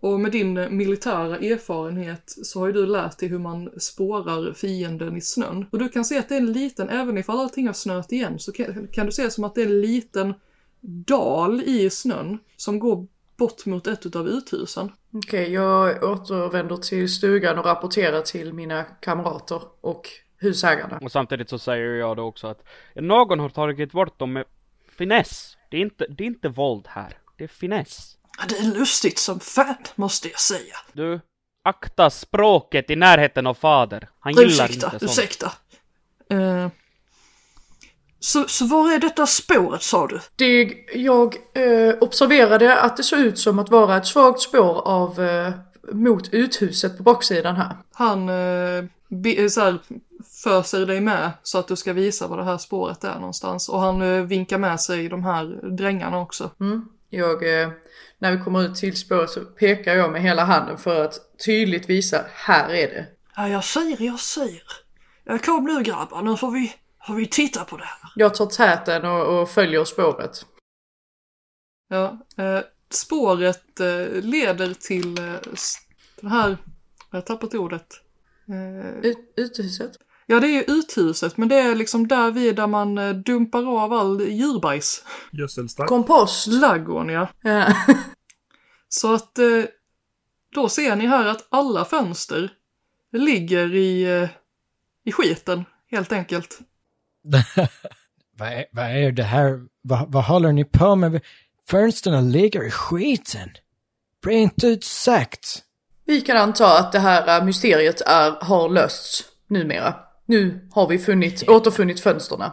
Speaker 2: och med din militära erfarenhet så har ju du lärt dig hur man spårar fienden i snön. Och du kan se att det är en liten, även ifall allting har snöat igen, så kan, kan du se som att det är en liten dal i snön som går bort mot ett utav uthusen.
Speaker 5: Okej, jag återvänder till stugan och rapporterar till mina kamrater och husägarna.
Speaker 4: Och samtidigt så säger jag då också att någon har tagit bort dem med finess. Det är inte, det är inte våld här. Det är finess.
Speaker 2: Ja, Det är lustigt som fan, måste jag säga.
Speaker 4: Du, akta språket i närheten av fader. Han gillar
Speaker 2: Ursäkta,
Speaker 4: inte sånt.
Speaker 2: ursäkta. Eh, så, så var är detta spåret sa du?
Speaker 5: Det, jag eh, observerade att det såg ut som att vara ett svagt spår av eh, mot uthuset på baksidan här.
Speaker 2: Han eh, be, så här, föser dig med så att du ska visa var det här spåret är någonstans. Och han eh, vinkar med sig de här drängarna också.
Speaker 5: Mm. Jag, eh, när vi kommer ut till spåret så pekar jag med hela handen för att tydligt visa, här är det.
Speaker 2: Ja, jag ser, jag ser. Ja, kom nu grabbar, nu får vi, får vi titta på det här.
Speaker 5: Jag tar täten och, och följer spåret.
Speaker 2: Ja, eh, spåret eh, leder till eh, det här, jag har tappat ordet. Eh,
Speaker 5: Ut, utehuset?
Speaker 2: Ja, det är ju uthuset, men det är liksom där vi där man eh, dumpar av all djurbajs.
Speaker 3: Gödselstack.
Speaker 5: Kompost!
Speaker 2: Laggården, ja.
Speaker 5: Ja.
Speaker 2: Så att eh, då ser ni här att alla fönster ligger i, eh, i skiten, helt enkelt.
Speaker 1: vad, är, vad är det här? Vad, vad håller ni på med? Fönstren ligger i skiten. Rent ut sagt.
Speaker 5: Vi kan anta att det här mysteriet är, har lösts numera. Nu har vi funnit, återfunnit fönsterna.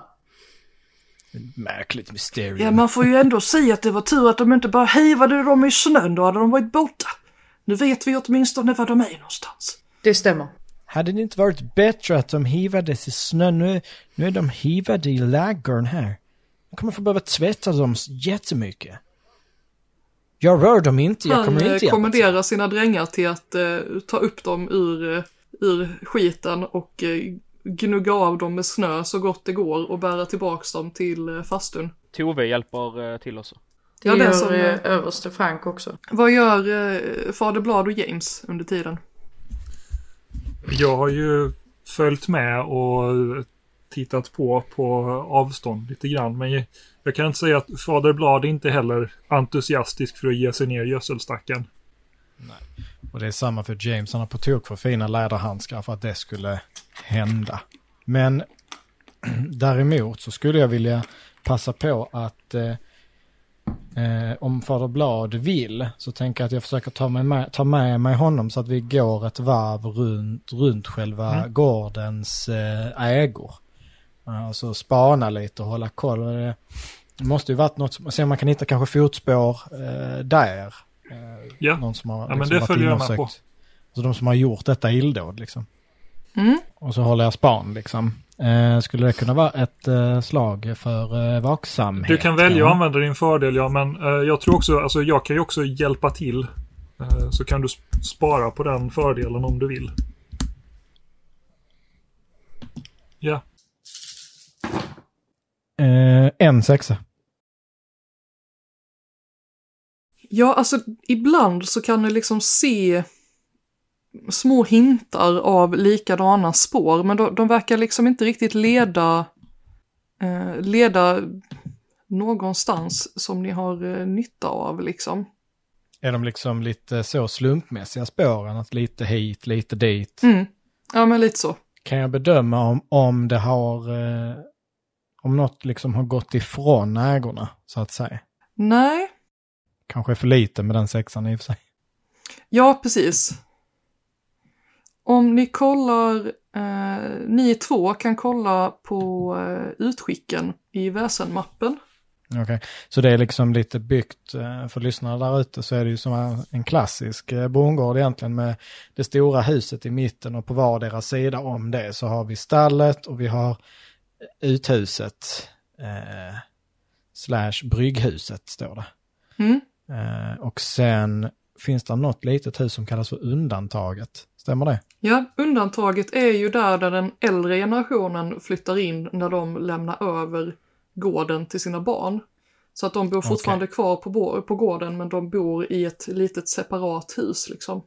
Speaker 1: Märkligt mysterium.
Speaker 2: Ja, man får ju ändå säga att det var tur att de inte bara hivade dem i snön, då hade de varit borta. Nu vet vi åtminstone var de är någonstans.
Speaker 5: Det stämmer.
Speaker 1: Hade det inte varit bättre att de hivades i snön? Nu, nu är de hivade i ladugården här. Jag kommer få behöva tvätta dem jättemycket. Jag rör dem inte, jag
Speaker 2: Han
Speaker 1: kommer
Speaker 2: eh,
Speaker 1: inte hjälpa
Speaker 2: kommenderar sina drängar till att eh, ta upp dem ur, eh, ur skiten och eh, gnugga av dem med snö så gott det går och bära tillbaks dem till eh, fastun.
Speaker 4: Tove hjälper eh, till också.
Speaker 5: Det
Speaker 2: Ja,
Speaker 5: gör
Speaker 2: som,
Speaker 5: eh, överste Frank också.
Speaker 2: Vad gör eh, Fader Blad och James under tiden?
Speaker 3: Jag har ju följt med och tittat på på avstånd lite grann. Men jag, kan inte säga att Fader Blad inte heller entusiastisk för att ge sig ner i gödselstacken.
Speaker 1: Och det är samma för James. Han har på tok för fina läderhandskar för att det skulle hända. Men däremot så skulle jag vilja passa på att eh, eh, om Fader Blad vill så tänker jag att jag försöker ta med, ta med mig honom så att vi går ett varv runt, runt själva
Speaker 3: Mm.
Speaker 1: gårdens eh, ägor. Alltså spana lite och hålla koll. Det måste ju varit något, se om man kan hitta kanske fotspår eh, där. Eh,
Speaker 3: Ja.
Speaker 1: någon som har
Speaker 3: Ja, men
Speaker 1: liksom
Speaker 3: det
Speaker 1: varit
Speaker 3: följer jag med på.
Speaker 1: sökt. Så de som har gjort detta illdåd liksom.
Speaker 2: Mm.
Speaker 1: Och så håller jag span liksom. Eh, skulle det kunna vara ett eh, slag för eh, vaksamhet?
Speaker 3: Du kan välja att
Speaker 1: ja.
Speaker 3: använda din fördel, ja, men eh, jag tror också, alltså jag kan ju också hjälpa till. Eh, så kan du sp- spara på den fördelen om du vill. Ja,
Speaker 1: Eh, en sexa.
Speaker 2: Ja, alltså ibland så kan du liksom se små hintar av likadana spår, men de, de verkar liksom inte riktigt leda, eh, leda någonstans som ni har eh, nytta av liksom.
Speaker 1: Är de liksom lite så slumpmässiga spåren? Att lite hit, lite dit.
Speaker 2: Mm. Ja, men lite så.
Speaker 1: Kan jag bedöma om, om det har... Eh, om något liksom har gått ifrån ägorna, så att säga.
Speaker 2: Nej,
Speaker 1: Kanske är för lite med den sexan i och för sig.
Speaker 2: ja precis. Om ni kollar, eh, ni två kan kolla på eh, utskicken i väsenmappen.
Speaker 1: Okej, så det är liksom lite byggt, eh, för lyssnarna där ute så är det ju som en- klassisk eh, bondgård egentligen med det stora huset i mitten och på vardera sida om det så har vi stallet och vi har uthuset eh, slash brygghuset står det.
Speaker 2: Mm.
Speaker 1: Eh, och sen finns det något litet hus som kallas för undantaget. Stämmer det?
Speaker 2: Ja, undantaget är ju där, där den äldre generationen flyttar in när de lämnar över gården till sina barn. Så att de bor fortfarande kvar på, på gården men de bor i ett litet separat hus liksom.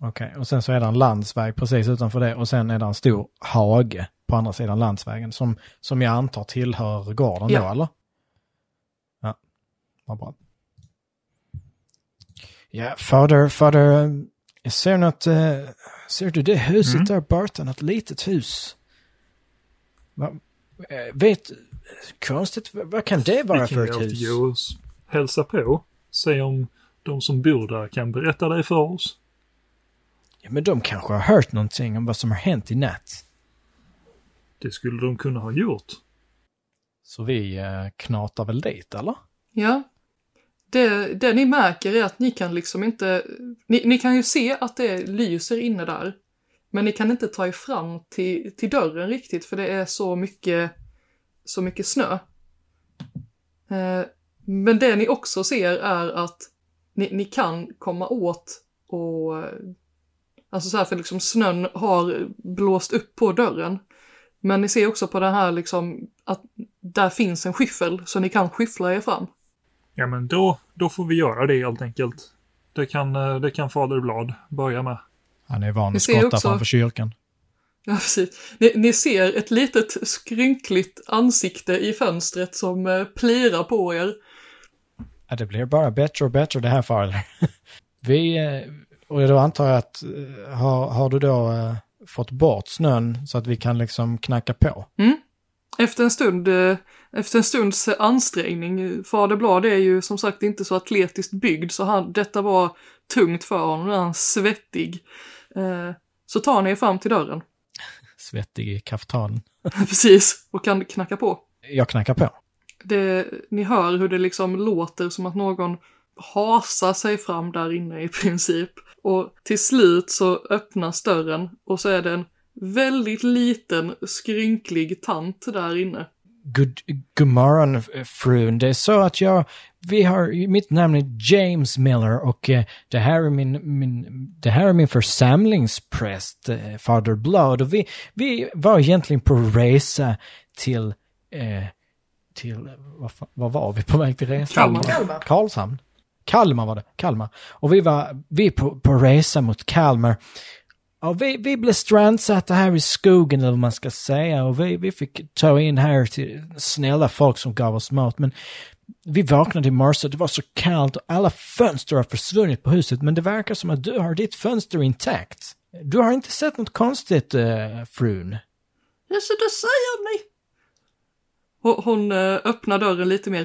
Speaker 1: Okej, och sen så är det en landsväg precis utanför det och sen är det en stor hage på andra sidan landsvägen som, som jag antar tillhör gården
Speaker 2: Ja.
Speaker 1: då, eller? Ja, vad bra. Ja, fader, fader, jag ser något, eh, ser du det huset
Speaker 3: Mm.
Speaker 1: där borta, något litet hus? Va, eh, vet, konstigt, vad, vad kan det vara
Speaker 3: vi
Speaker 1: för
Speaker 3: kan
Speaker 1: ett
Speaker 3: ju
Speaker 1: hus?
Speaker 3: alltid gå och s- hälsa på. Se om de som bor där kan berätta det för oss.
Speaker 1: Ja, men de kanske har hört någonting om vad som har hänt i natt.
Speaker 3: Det skulle de kunna ha gjort.
Speaker 1: Så vi eh, knatar väl dit, eller?
Speaker 2: Ja. Det, det ni märker är att ni kan liksom inte, ni, ni kan ju se att det lyser inne där. Men ni kan inte ta er fram till, till dörren riktigt för det är så mycket, så mycket snö. Eh, Men det ni också ser är att ni, ni kan komma åt och Alltså så här för liksom snön har blåst upp på dörren. Men ni ser också på det här liksom att där finns en skyffel så ni kan skyffla er fram.
Speaker 3: Ja, men då, då får vi göra det helt enkelt. Det kan, eh, det kan Fader Blad börja med.
Speaker 1: Han är van att skotta
Speaker 2: också-
Speaker 1: framför kyrkan.
Speaker 2: Ja, precis. Ni, ni ser ett litet skrynkligt ansikte i fönstret som eh, plirar på er.
Speaker 1: Ja, det blir bara bättre och bättre det här fader. Vi, eh, och då antar jag att, eh, har, har du då eh, fått bort snön så att vi kan liksom knacka på?
Speaker 2: Efter en stund, eh, efter en stunds ansträngning, eh, Fader Blad är ju som sagt inte så atletiskt byggd så han, detta var tungt för honom, nu är han svettig. Eh, så tar ni er fram till dörren,
Speaker 1: Svettig i kaftanen.
Speaker 2: precis, och kan knacka på.
Speaker 1: Jag knackar på.
Speaker 2: Det, ni hör hur det liksom låter som att någon hasar sig fram där inne i princip. Och till slut så öppnas dörren och så är det en väldigt liten skrynklig tant där inne.
Speaker 1: God, god morgon frun. Det är så att jag, vi har, mitt namn är James Miller och eh, det här är min, min, det här är min församlingspräst, eh, Fader Blood. Och vi, vi var egentligen på resa till, eh, till, vad, vad var vi på väg till resa?
Speaker 3: Kalmar.
Speaker 5: Kalmar.
Speaker 1: Karlshamn. Kalmar var det, Kalmar. Och vi var, vi på, på resa mot Kalmar. Och vi, vi blev strandsatta här i skogen eller vad man ska säga och vi, vi fick ta in här till snälla folk som gav oss mat men vi vaknade i morse, det var så kallt och alla fönster har försvunnit på huset men det verkar som att du har ditt fönster intakt. Du har inte sett något konstigt, äh, frun?
Speaker 2: Ja, så det säger ni. Hon, hon öppnar dörren lite mer.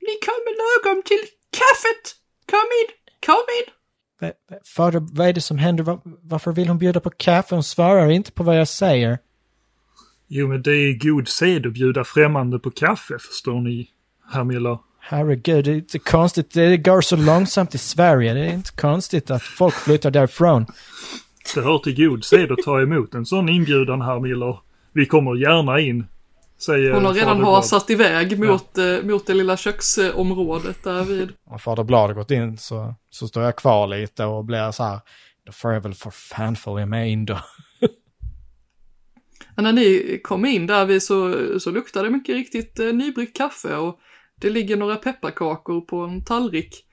Speaker 2: Ni kommer lagom till kaffet. Kom in, kom in.
Speaker 1: Fader, vad är det som händer? Va- varför vill hon bjuda på kaffe? Hon svarar inte på vad jag säger.
Speaker 3: Jo, men det är god sed att bjuda främmande på kaffe, förstår ni, herr Miller.
Speaker 1: Herregud, det är inte konstigt. Det går så långsamt i Sverige. Det är inte konstigt att folk flyttar därifrån.
Speaker 3: Det hör till god sed att ta emot en sån inbjudan, herr Miller. Vi kommer gärna in, säger
Speaker 2: Hon har redan hasat iväg mot, eh, mot det lilla köksområdet där vid.
Speaker 1: Om Fader Blad gått in så, så står jag kvar lite och blir så här. Då får jag väl för fan följa med in då.
Speaker 2: När ni kom in där vid så, så luktar det mycket riktigt eh, nybryggt kaffe och det ligger några pepparkakor på en tallrik.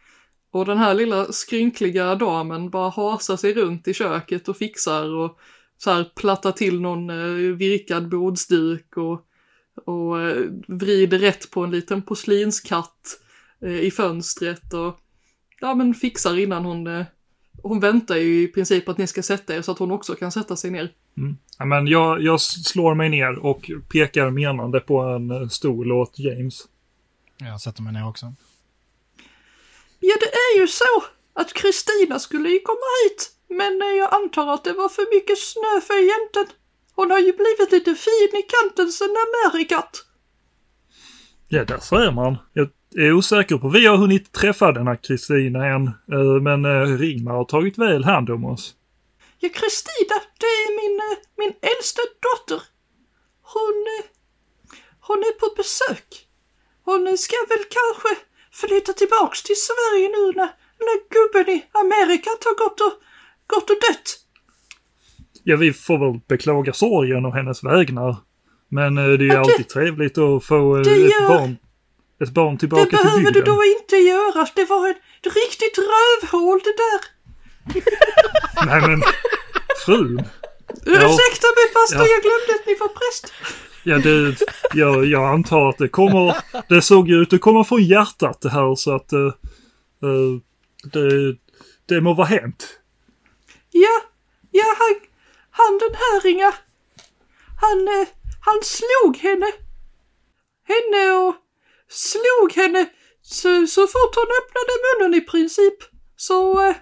Speaker 2: Och den här lilla skrynkliga damen bara hasar sig runt i köket och fixar och så här plattar till någon eh, virkad bordsduk och, och eh, vrider rätt på en liten porslinskatt eh, i fönstret och ja men fixar innan hon eh, hon väntar ju i princip att ni ska sätta er så att hon också kan sätta sig ner.
Speaker 3: Ja, men jag, jag slår mig ner och pekar menande på en stol åt James.
Speaker 1: Jag sätter mig ner också.
Speaker 2: Ja, det är ju så att Kristina skulle ju komma hit, men jag antar att det var för mycket snö för jänten. Hon har ju blivit lite fin i kanten sen Amerikat.
Speaker 3: Ja, där ser man. Jag är osäker på vi har hunnit träffa denna Kristina än, eh, men eh, Rigmar har tagit väl hand om oss.
Speaker 2: Ja, Kristina, det är min, eh, min äldsta dotter. Hon, hon är på besök. Hon ska väl kanske flytta tillbaks till Sverige nu när, när gubben i Amerikat har gått och, gått och dött.
Speaker 3: Ja, vi får väl beklaga sorgen och hennes vägnar. Men eh, det är ju
Speaker 2: det-
Speaker 3: alltid trevligt att få eh,
Speaker 2: det
Speaker 3: ett
Speaker 2: gör-
Speaker 3: barn ett barn tillbaka
Speaker 2: Det
Speaker 3: till
Speaker 2: behöver
Speaker 3: bygden.
Speaker 2: du då inte göra. Det var ett riktigt rövhål det där.
Speaker 3: Nej men, frun.
Speaker 2: Ursäkta mig pastor,
Speaker 3: Ja.
Speaker 2: jag glömde att ni var präst.
Speaker 3: Ja, det, jag, jag antar att det kommer, det såg ju ut att komma från hjärtat det här så att eh, det, det må vara hänt.
Speaker 2: Ja, ja han, han den här ringa. Han, eh, han slog henne. Henne och slog henne så, så fort hon öppnade munnen i princip. Så, eh,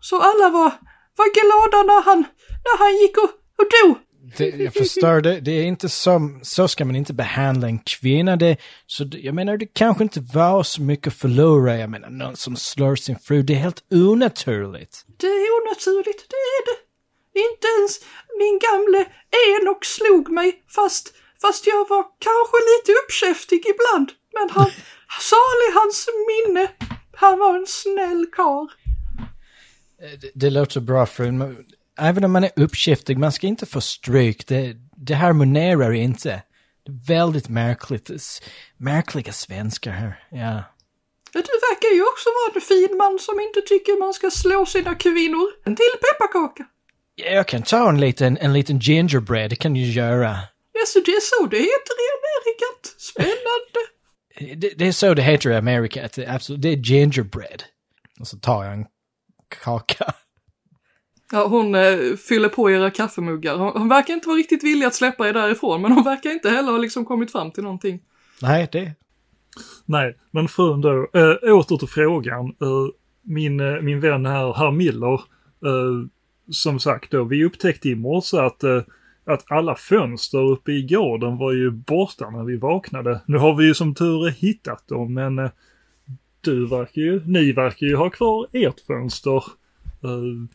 Speaker 2: så alla var, var glada när han, när han gick och, och dog.
Speaker 1: Det, jag förstår, det, det är inte så, så ska man inte behandla en kvinna. Det, så det, jag menar, det kanske inte var så mycket att förlora. Jag menar, någon som slår sin fru, det är helt onaturligt.
Speaker 2: Det är onaturligt, det är det. Inte ens min gamle Enok slog mig fast, fast jag var kanske lite uppkäftig ibland. Men han, salig hans minne. Han var en snäll karl.
Speaker 1: Det, det låter bra frun. men Även om man är uppkäftig, man ska inte få stryk. Det, det harmonerar inte. Väldigt märkligt. Märkliga svenskar här. Ja.
Speaker 2: Du verkar ju också vara en fin man som inte tycker man ska slå sina kvinnor. En till pepparkaka.
Speaker 1: Ja, Jag kan ta en liten, en liten gingerbread, det kan du göra.
Speaker 2: Jaså, det är så det heter i Amerikat. Spännande.
Speaker 1: Det, det är så det heter i Amerika, det, är absolut, det är gingerbread. Och så tar jag en kaka.
Speaker 2: Ja, hon eh, fyller på era kaffemuggar. Hon, hon verkar inte vara riktigt villig att släppa er därifrån, men hon verkar inte heller ha liksom kommit fram till någonting.
Speaker 1: Nej, det...
Speaker 3: Nej, men frun då, äh, åter till frågan. Äh, min, äh, min vän här, herr Miller, som sagt då, vi upptäckte i morse att, äh, att alla fönster uppe i gården var ju borta när vi vaknade. Nu har vi ju som tur är hittat dem, men äh, du verkar ju, ni verkar ju ha kvar ert fönster. Äh,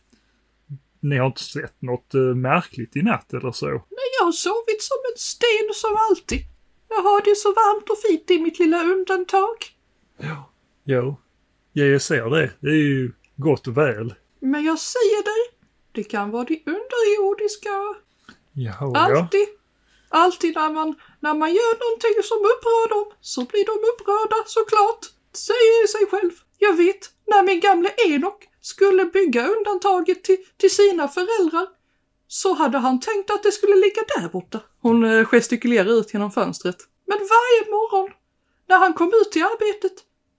Speaker 3: ni har inte sett något märkligt i natt eller så?
Speaker 2: Men jag har sovit som en sten som alltid. Jag har det så varmt och fint i mitt lilla undantag.
Speaker 3: Jo, ja, jag ser det. Det är ju gott och väl.
Speaker 2: Men jag säger dig, det kan vara det underjordiska.
Speaker 3: Jaha, ja.
Speaker 2: Alltid. Alltid när man, när man gör någonting som upprör dem så blir de upprörda såklart. Säger sig själv. Jag vet, när min gamle Enok skulle bygga undantaget till, till sina föräldrar så hade han tänkt att det skulle ligga där borta. Hon eh, gestikulerar ut genom fönstret. Men varje morgon när han kom ut till arbetet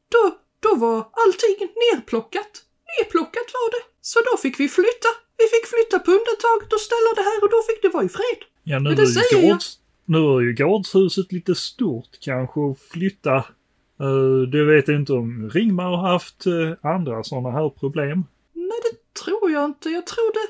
Speaker 2: då, då var allting nerplockat. Nerplockat var det. Så då fick vi flytta. Vi fick flytta på undantaget och ställa det här och då fick det vara i fred.
Speaker 3: Ja, nu
Speaker 2: Men det
Speaker 3: är, ju
Speaker 2: jag.
Speaker 3: gårds, nu är ju gårdshuset lite stort kanske att flytta. Uh, det vet jag inte om Ringmar har haft eh, andra sådana här problem.
Speaker 2: Nej, det tror jag inte. Jag tror det,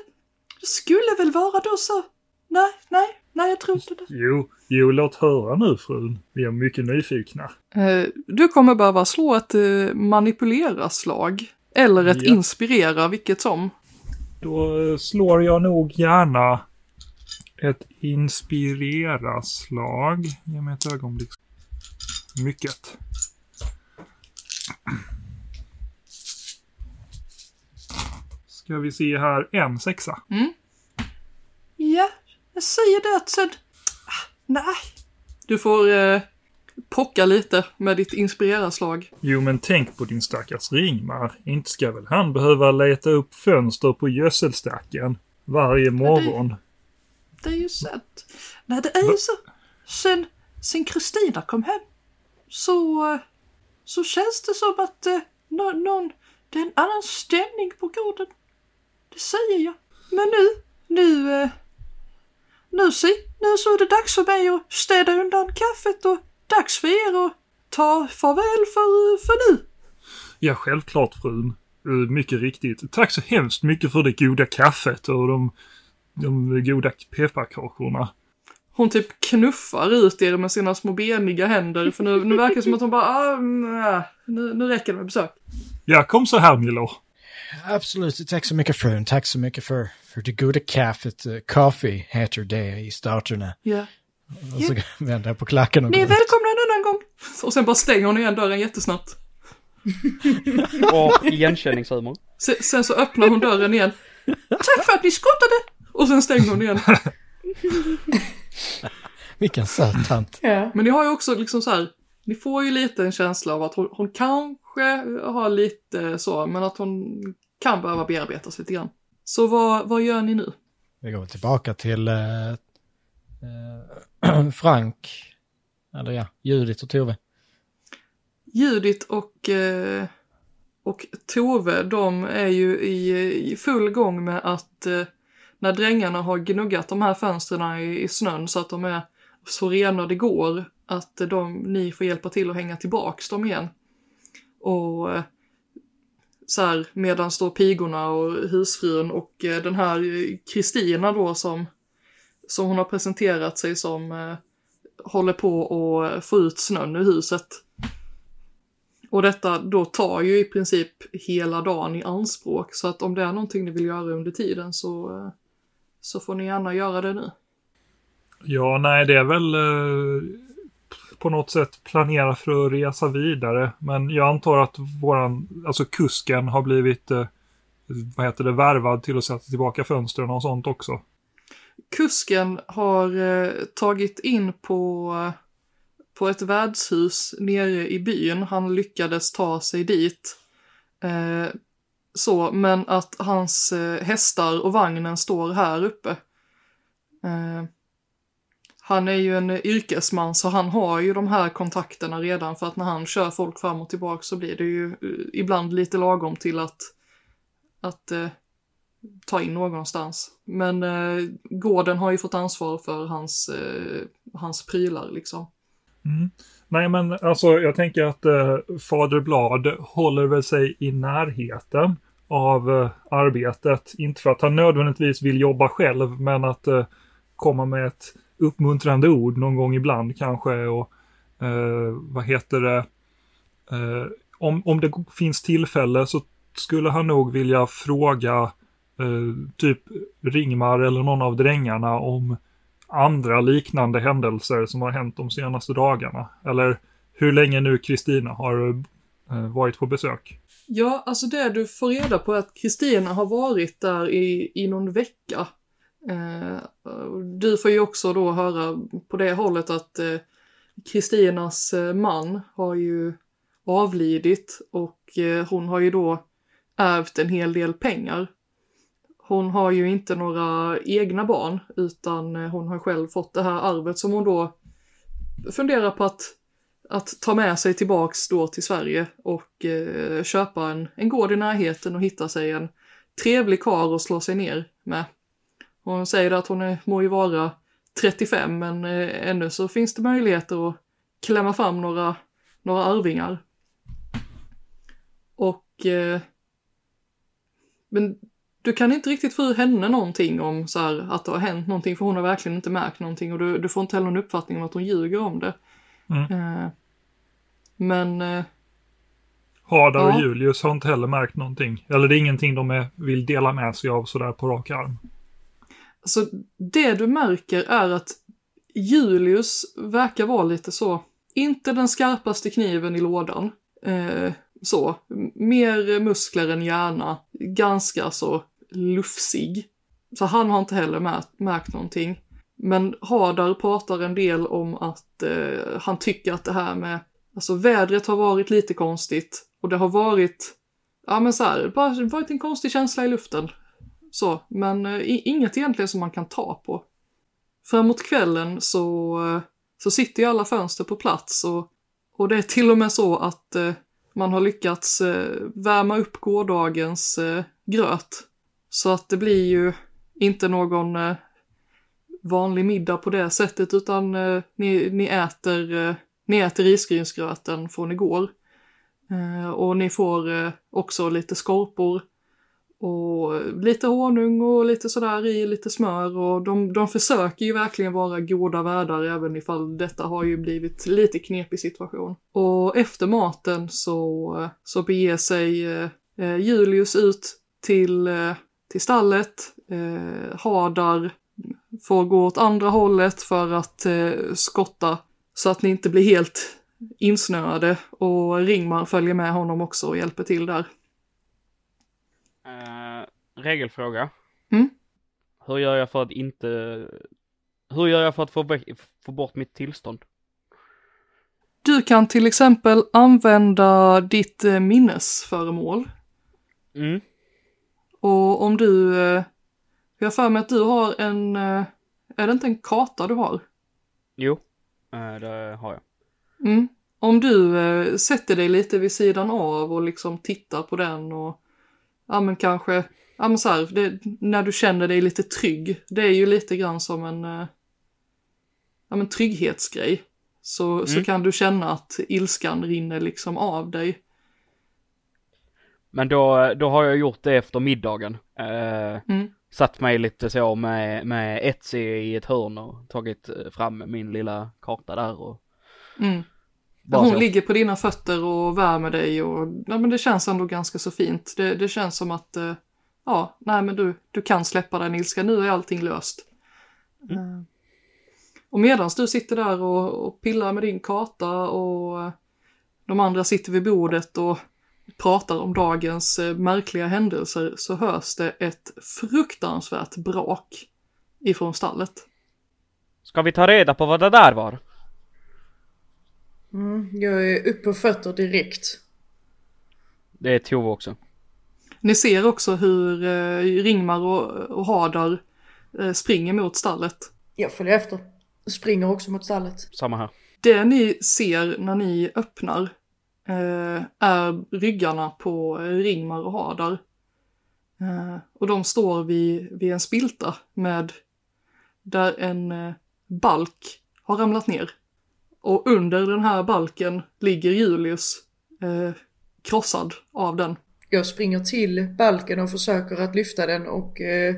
Speaker 2: det skulle väl vara då så. Nej, nej, nej, jag tror inte det.
Speaker 3: Jo, jo, låt höra nu frun. Vi är mycket nyfikna.
Speaker 2: Eh, du kommer behöva slå ett eh, manipulera-slag. Eller ett
Speaker 3: Ja.
Speaker 2: inspirera, vilket som.
Speaker 3: Då slår jag nog gärna ett inspirera-slag. Ge mig ett ögonblick. Mycket. Ska vi se här, en sexa.
Speaker 2: Ja, jag säger det att sen... Ah, Nej. Du får eh, pocka lite med ditt inspirera-slag.
Speaker 3: Jo, men tänk på din stackars Ringmar. Inte ska väl han behöva leta upp fönster på gödselstacken varje morgon?
Speaker 2: Det är ju sant. Nej, det är ju så. Sen, sen Kristina kom hem så, så känns det som att eh, nå- någon, det är en annan stämning på gården. Det säger jag. Men nu, nu, eh, nu se, nu så är det dags för mig att städa undan kaffet och dags för er att ta farväl för, för nu.
Speaker 3: Ja, självklart frun. Eh, Mycket riktigt. Tack så hemskt mycket för det goda kaffet och de, de goda pepparkakorna.
Speaker 2: Hon typ knuffar ut er med sina små beniga händer för nu, nu verkar det som att hon bara, ah, nu, nu räcker det med besök.
Speaker 3: Ja, kom så här Miller.
Speaker 1: Absolut, tack så mycket frun. Tack så mycket för, för det goda kaffet. Uh, coffee heter det i starterna.
Speaker 2: Ja.
Speaker 1: Och så vänder jag på klacken och
Speaker 2: Ni är välkomna en annan gång. Och sen bara stänger hon igen dörren jättesnabbt.
Speaker 4: Och igenkänningshumor.
Speaker 2: Sen, sen så öppnar hon dörren igen. Tack för att ni skottade! Och sen stänger hon igen.
Speaker 1: Vilken söt tant.
Speaker 5: Ja.
Speaker 2: Men ni har ju också liksom så här, ni får ju lite en känsla av att hon, hon kanske har lite så, men att hon kan behöva bearbetas lite grann. Så vad, vad gör ni nu?
Speaker 1: Vi går tillbaka till eh, eh, Frank. Eller ja, Judith och Tove.
Speaker 2: Judith och, eh, och Tove, de är ju i, i full gång med att eh, när drängarna har gnuggat de här fönstren i, i snön så att de är så rena det går, att de, ni får hjälpa till att hänga tillbaks dem igen. Och eh, så här, medan står pigorna och husfrun och den här Kristina då som, som hon har presenterat sig som eh, håller på att få ut snön ur huset. Och detta då tar ju i princip hela dagen i anspråk så att om det är någonting ni vill göra under tiden så, eh, så får ni gärna göra det nu.
Speaker 3: Ja, nej, det är väl... eh, på något sätt planera för att resa vidare. Men jag antar att våran, alltså kusken har blivit, eh, vad heter det, värvad till att sätta tillbaka fönstren och sånt också.
Speaker 2: Kusken har eh, tagit in på, på ett värdshus nere i byn. Han lyckades ta sig dit. Eh, så, men att hans eh, hästar och vagnen står här uppe. Eh, han är ju en yrkesman så han har ju de här kontakterna redan för att när han kör folk fram och tillbaka så blir det ju eh, ibland lite lagom till att, att eh, ta in någonstans. Men eh, gården har ju fått ansvar för hans, eh, hans prylar liksom.
Speaker 3: Mm. Nej, men alltså jag tänker att eh, Fader Blad håller väl sig i närheten av eh, arbetet. Inte för att han nödvändigtvis vill jobba själv, men att eh, komma med ett uppmuntrande ord någon gång ibland kanske. Och eh, vad heter det? Eh, om, om det finns tillfälle så skulle han nog vilja fråga eh, typ Ringmar eller någon av drängarna om andra liknande händelser som har hänt de senaste dagarna. Eller hur länge nu Kristina har eh, varit på besök.
Speaker 2: Ja, alltså det du får reda på är att Kristina har varit där i, i någon vecka. Eh, du får ju också då höra på det hållet att eh, Kristinas eh, man har ju avlidit och eh, hon har ju då ärvt en hel del pengar. Hon har ju inte några egna barn utan eh, hon har själv fått det här arvet som hon då funderar på att, att ta med sig tillbaks då till Sverige och eh, köpa en, en gård i närheten och hitta sig en trevlig kar att slå sig ner med. Hon säger att hon är, må ju vara 35 men eh, ännu så finns det möjligheter att klämma fram några, några arvingar. Och eh, men du kan inte riktigt få ur henne någonting om så här, att det har hänt någonting för hon har verkligen inte märkt någonting och du, du får inte heller någon uppfattning om att hon ljuger om det.
Speaker 3: Mm.
Speaker 2: Eh, men eh,
Speaker 3: Hadar och
Speaker 2: Ja.
Speaker 3: Julius har inte heller märkt någonting. Eller det är ingenting de är, vill dela med sig av sådär på rak arm.
Speaker 2: Så det du märker är att Julius verkar vara lite så, inte den skarpaste kniven i lådan. Eh, så, mer muskler än hjärna, ganska så lufsig. Så han har inte heller märkt, märkt någonting. Men Hadar pratar en del om att eh, han tycker att det här med, alltså vädret har varit lite konstigt och det har varit, ja men så här, bara varit en konstig känsla i luften. Så, men eh, inget egentligen som man kan ta på. Framåt kvällen så, eh, så sitter ju alla fönster på plats och, och det är till och med så att eh, man har lyckats eh, värma upp gårdagens eh, gröt. Så att det blir ju inte någon eh, vanlig middag på det sättet utan eh, ni, ni, äter, eh, ni äter risgrynsgröten från igår. Eh, och ni får eh, också lite skorpor och lite honung och lite sådär i, lite smör och de, de försöker ju verkligen vara goda värdar även ifall detta har ju blivit lite knepig situation. Och efter maten så, eh, så beger sig eh, eh, Julius ut till, eh, till stallet, eh, Hadar får gå åt andra hållet för att eh, skotta så att ni inte blir helt insnöade och Ringmar följer med honom också och hjälper till där.
Speaker 4: Eh, regelfråga.
Speaker 2: Mm.
Speaker 4: Hur gör jag för att inte... Hur gör jag för att få, få bort mitt tillstånd?
Speaker 2: Du kan till exempel använda ditt eh, minnesföremål.
Speaker 4: Mm.
Speaker 2: Och om du... eh, Jag har för mig att du har en... eh, Är det inte en karta du har?
Speaker 4: Jo, eh, det har jag.
Speaker 2: Mm. Om du sätter dig lite vid sidan av och liksom tittar på den och... Ja men kanske... Ja men så här, det, när du känner dig lite trygg. Det är ju lite grann som en... Ja men trygghetsgrej. Så, så
Speaker 4: Mm.
Speaker 2: kan du känna att ilskan rinner liksom av dig.
Speaker 4: Men då, då har jag gjort det efter middagen. Eh,
Speaker 2: Mm.
Speaker 4: satt mig lite så med, med Etsy i ett hörn och tagit eh, fram min lilla karta där och
Speaker 2: Mm. hon
Speaker 4: så.
Speaker 2: ligger på dina fötter och värmer dig och ja, men det känns ändå ganska så fint. Det, det känns som att eh, ja, nej men du, du kan släppa den ilskan. Nu är allting löst.
Speaker 4: Mm.
Speaker 2: Eh, Och medan du sitter där och, och pillar med din karta och de andra sitter vid bordet och pratar om dagens eh, märkliga händelser så hörs det ett fruktansvärt brak ifrån stallet.
Speaker 4: Ska vi ta reda på vad det där var?
Speaker 5: Mm, jag är upp på fötter direkt.
Speaker 4: Det är Tove också.
Speaker 2: Ni ser också hur eh, Ringmar och, och Hadar eh, springer mot stallet.
Speaker 5: Jag följer efter. Springer också mot stallet.
Speaker 4: Samma här.
Speaker 2: Det ni ser när ni öppnar Eh, är ryggarna på Ringmar och Hadar. Eh, och de står vid, vid en spilta med där en eh, balk har ramlat ner. Och under den här balken ligger Julius eh, krossad av den.
Speaker 5: Jag springer till balken och försöker att lyfta den och eh,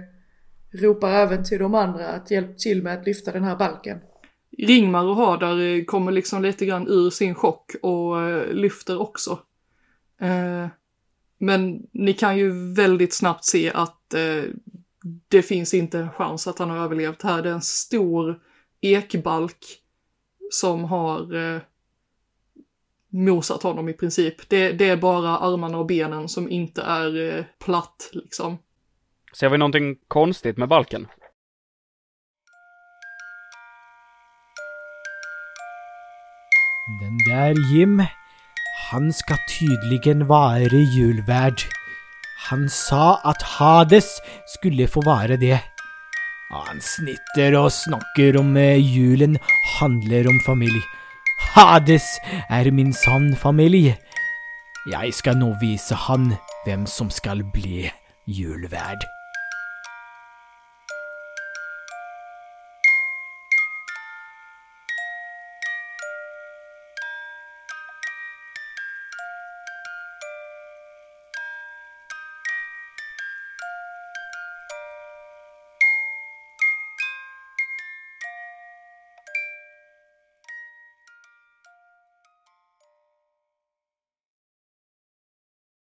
Speaker 5: ropar även till de andra att hjälpa till med att lyfta den här balken.
Speaker 2: Ringmar och Hadar eh, kommer liksom lite grann ur sin chock och eh, lyfter också. Eh, men ni kan ju väldigt snabbt se att det finns inte en chans att han har överlevt här. Det är en stor ekbalk som har mosat honom i princip. Det, det, är bara armarna och benen som inte är eh, platt liksom.
Speaker 4: Ser vi någonting konstigt med balken?
Speaker 1: Den där Jim, han ska tydligen vara julvärd. Han sa att Hades skulle få vara det. Han snitter och snakker om eh, julen handler om familj. Hades är min sann familj. Jag ska nå visa han vem som ska bli julvärd.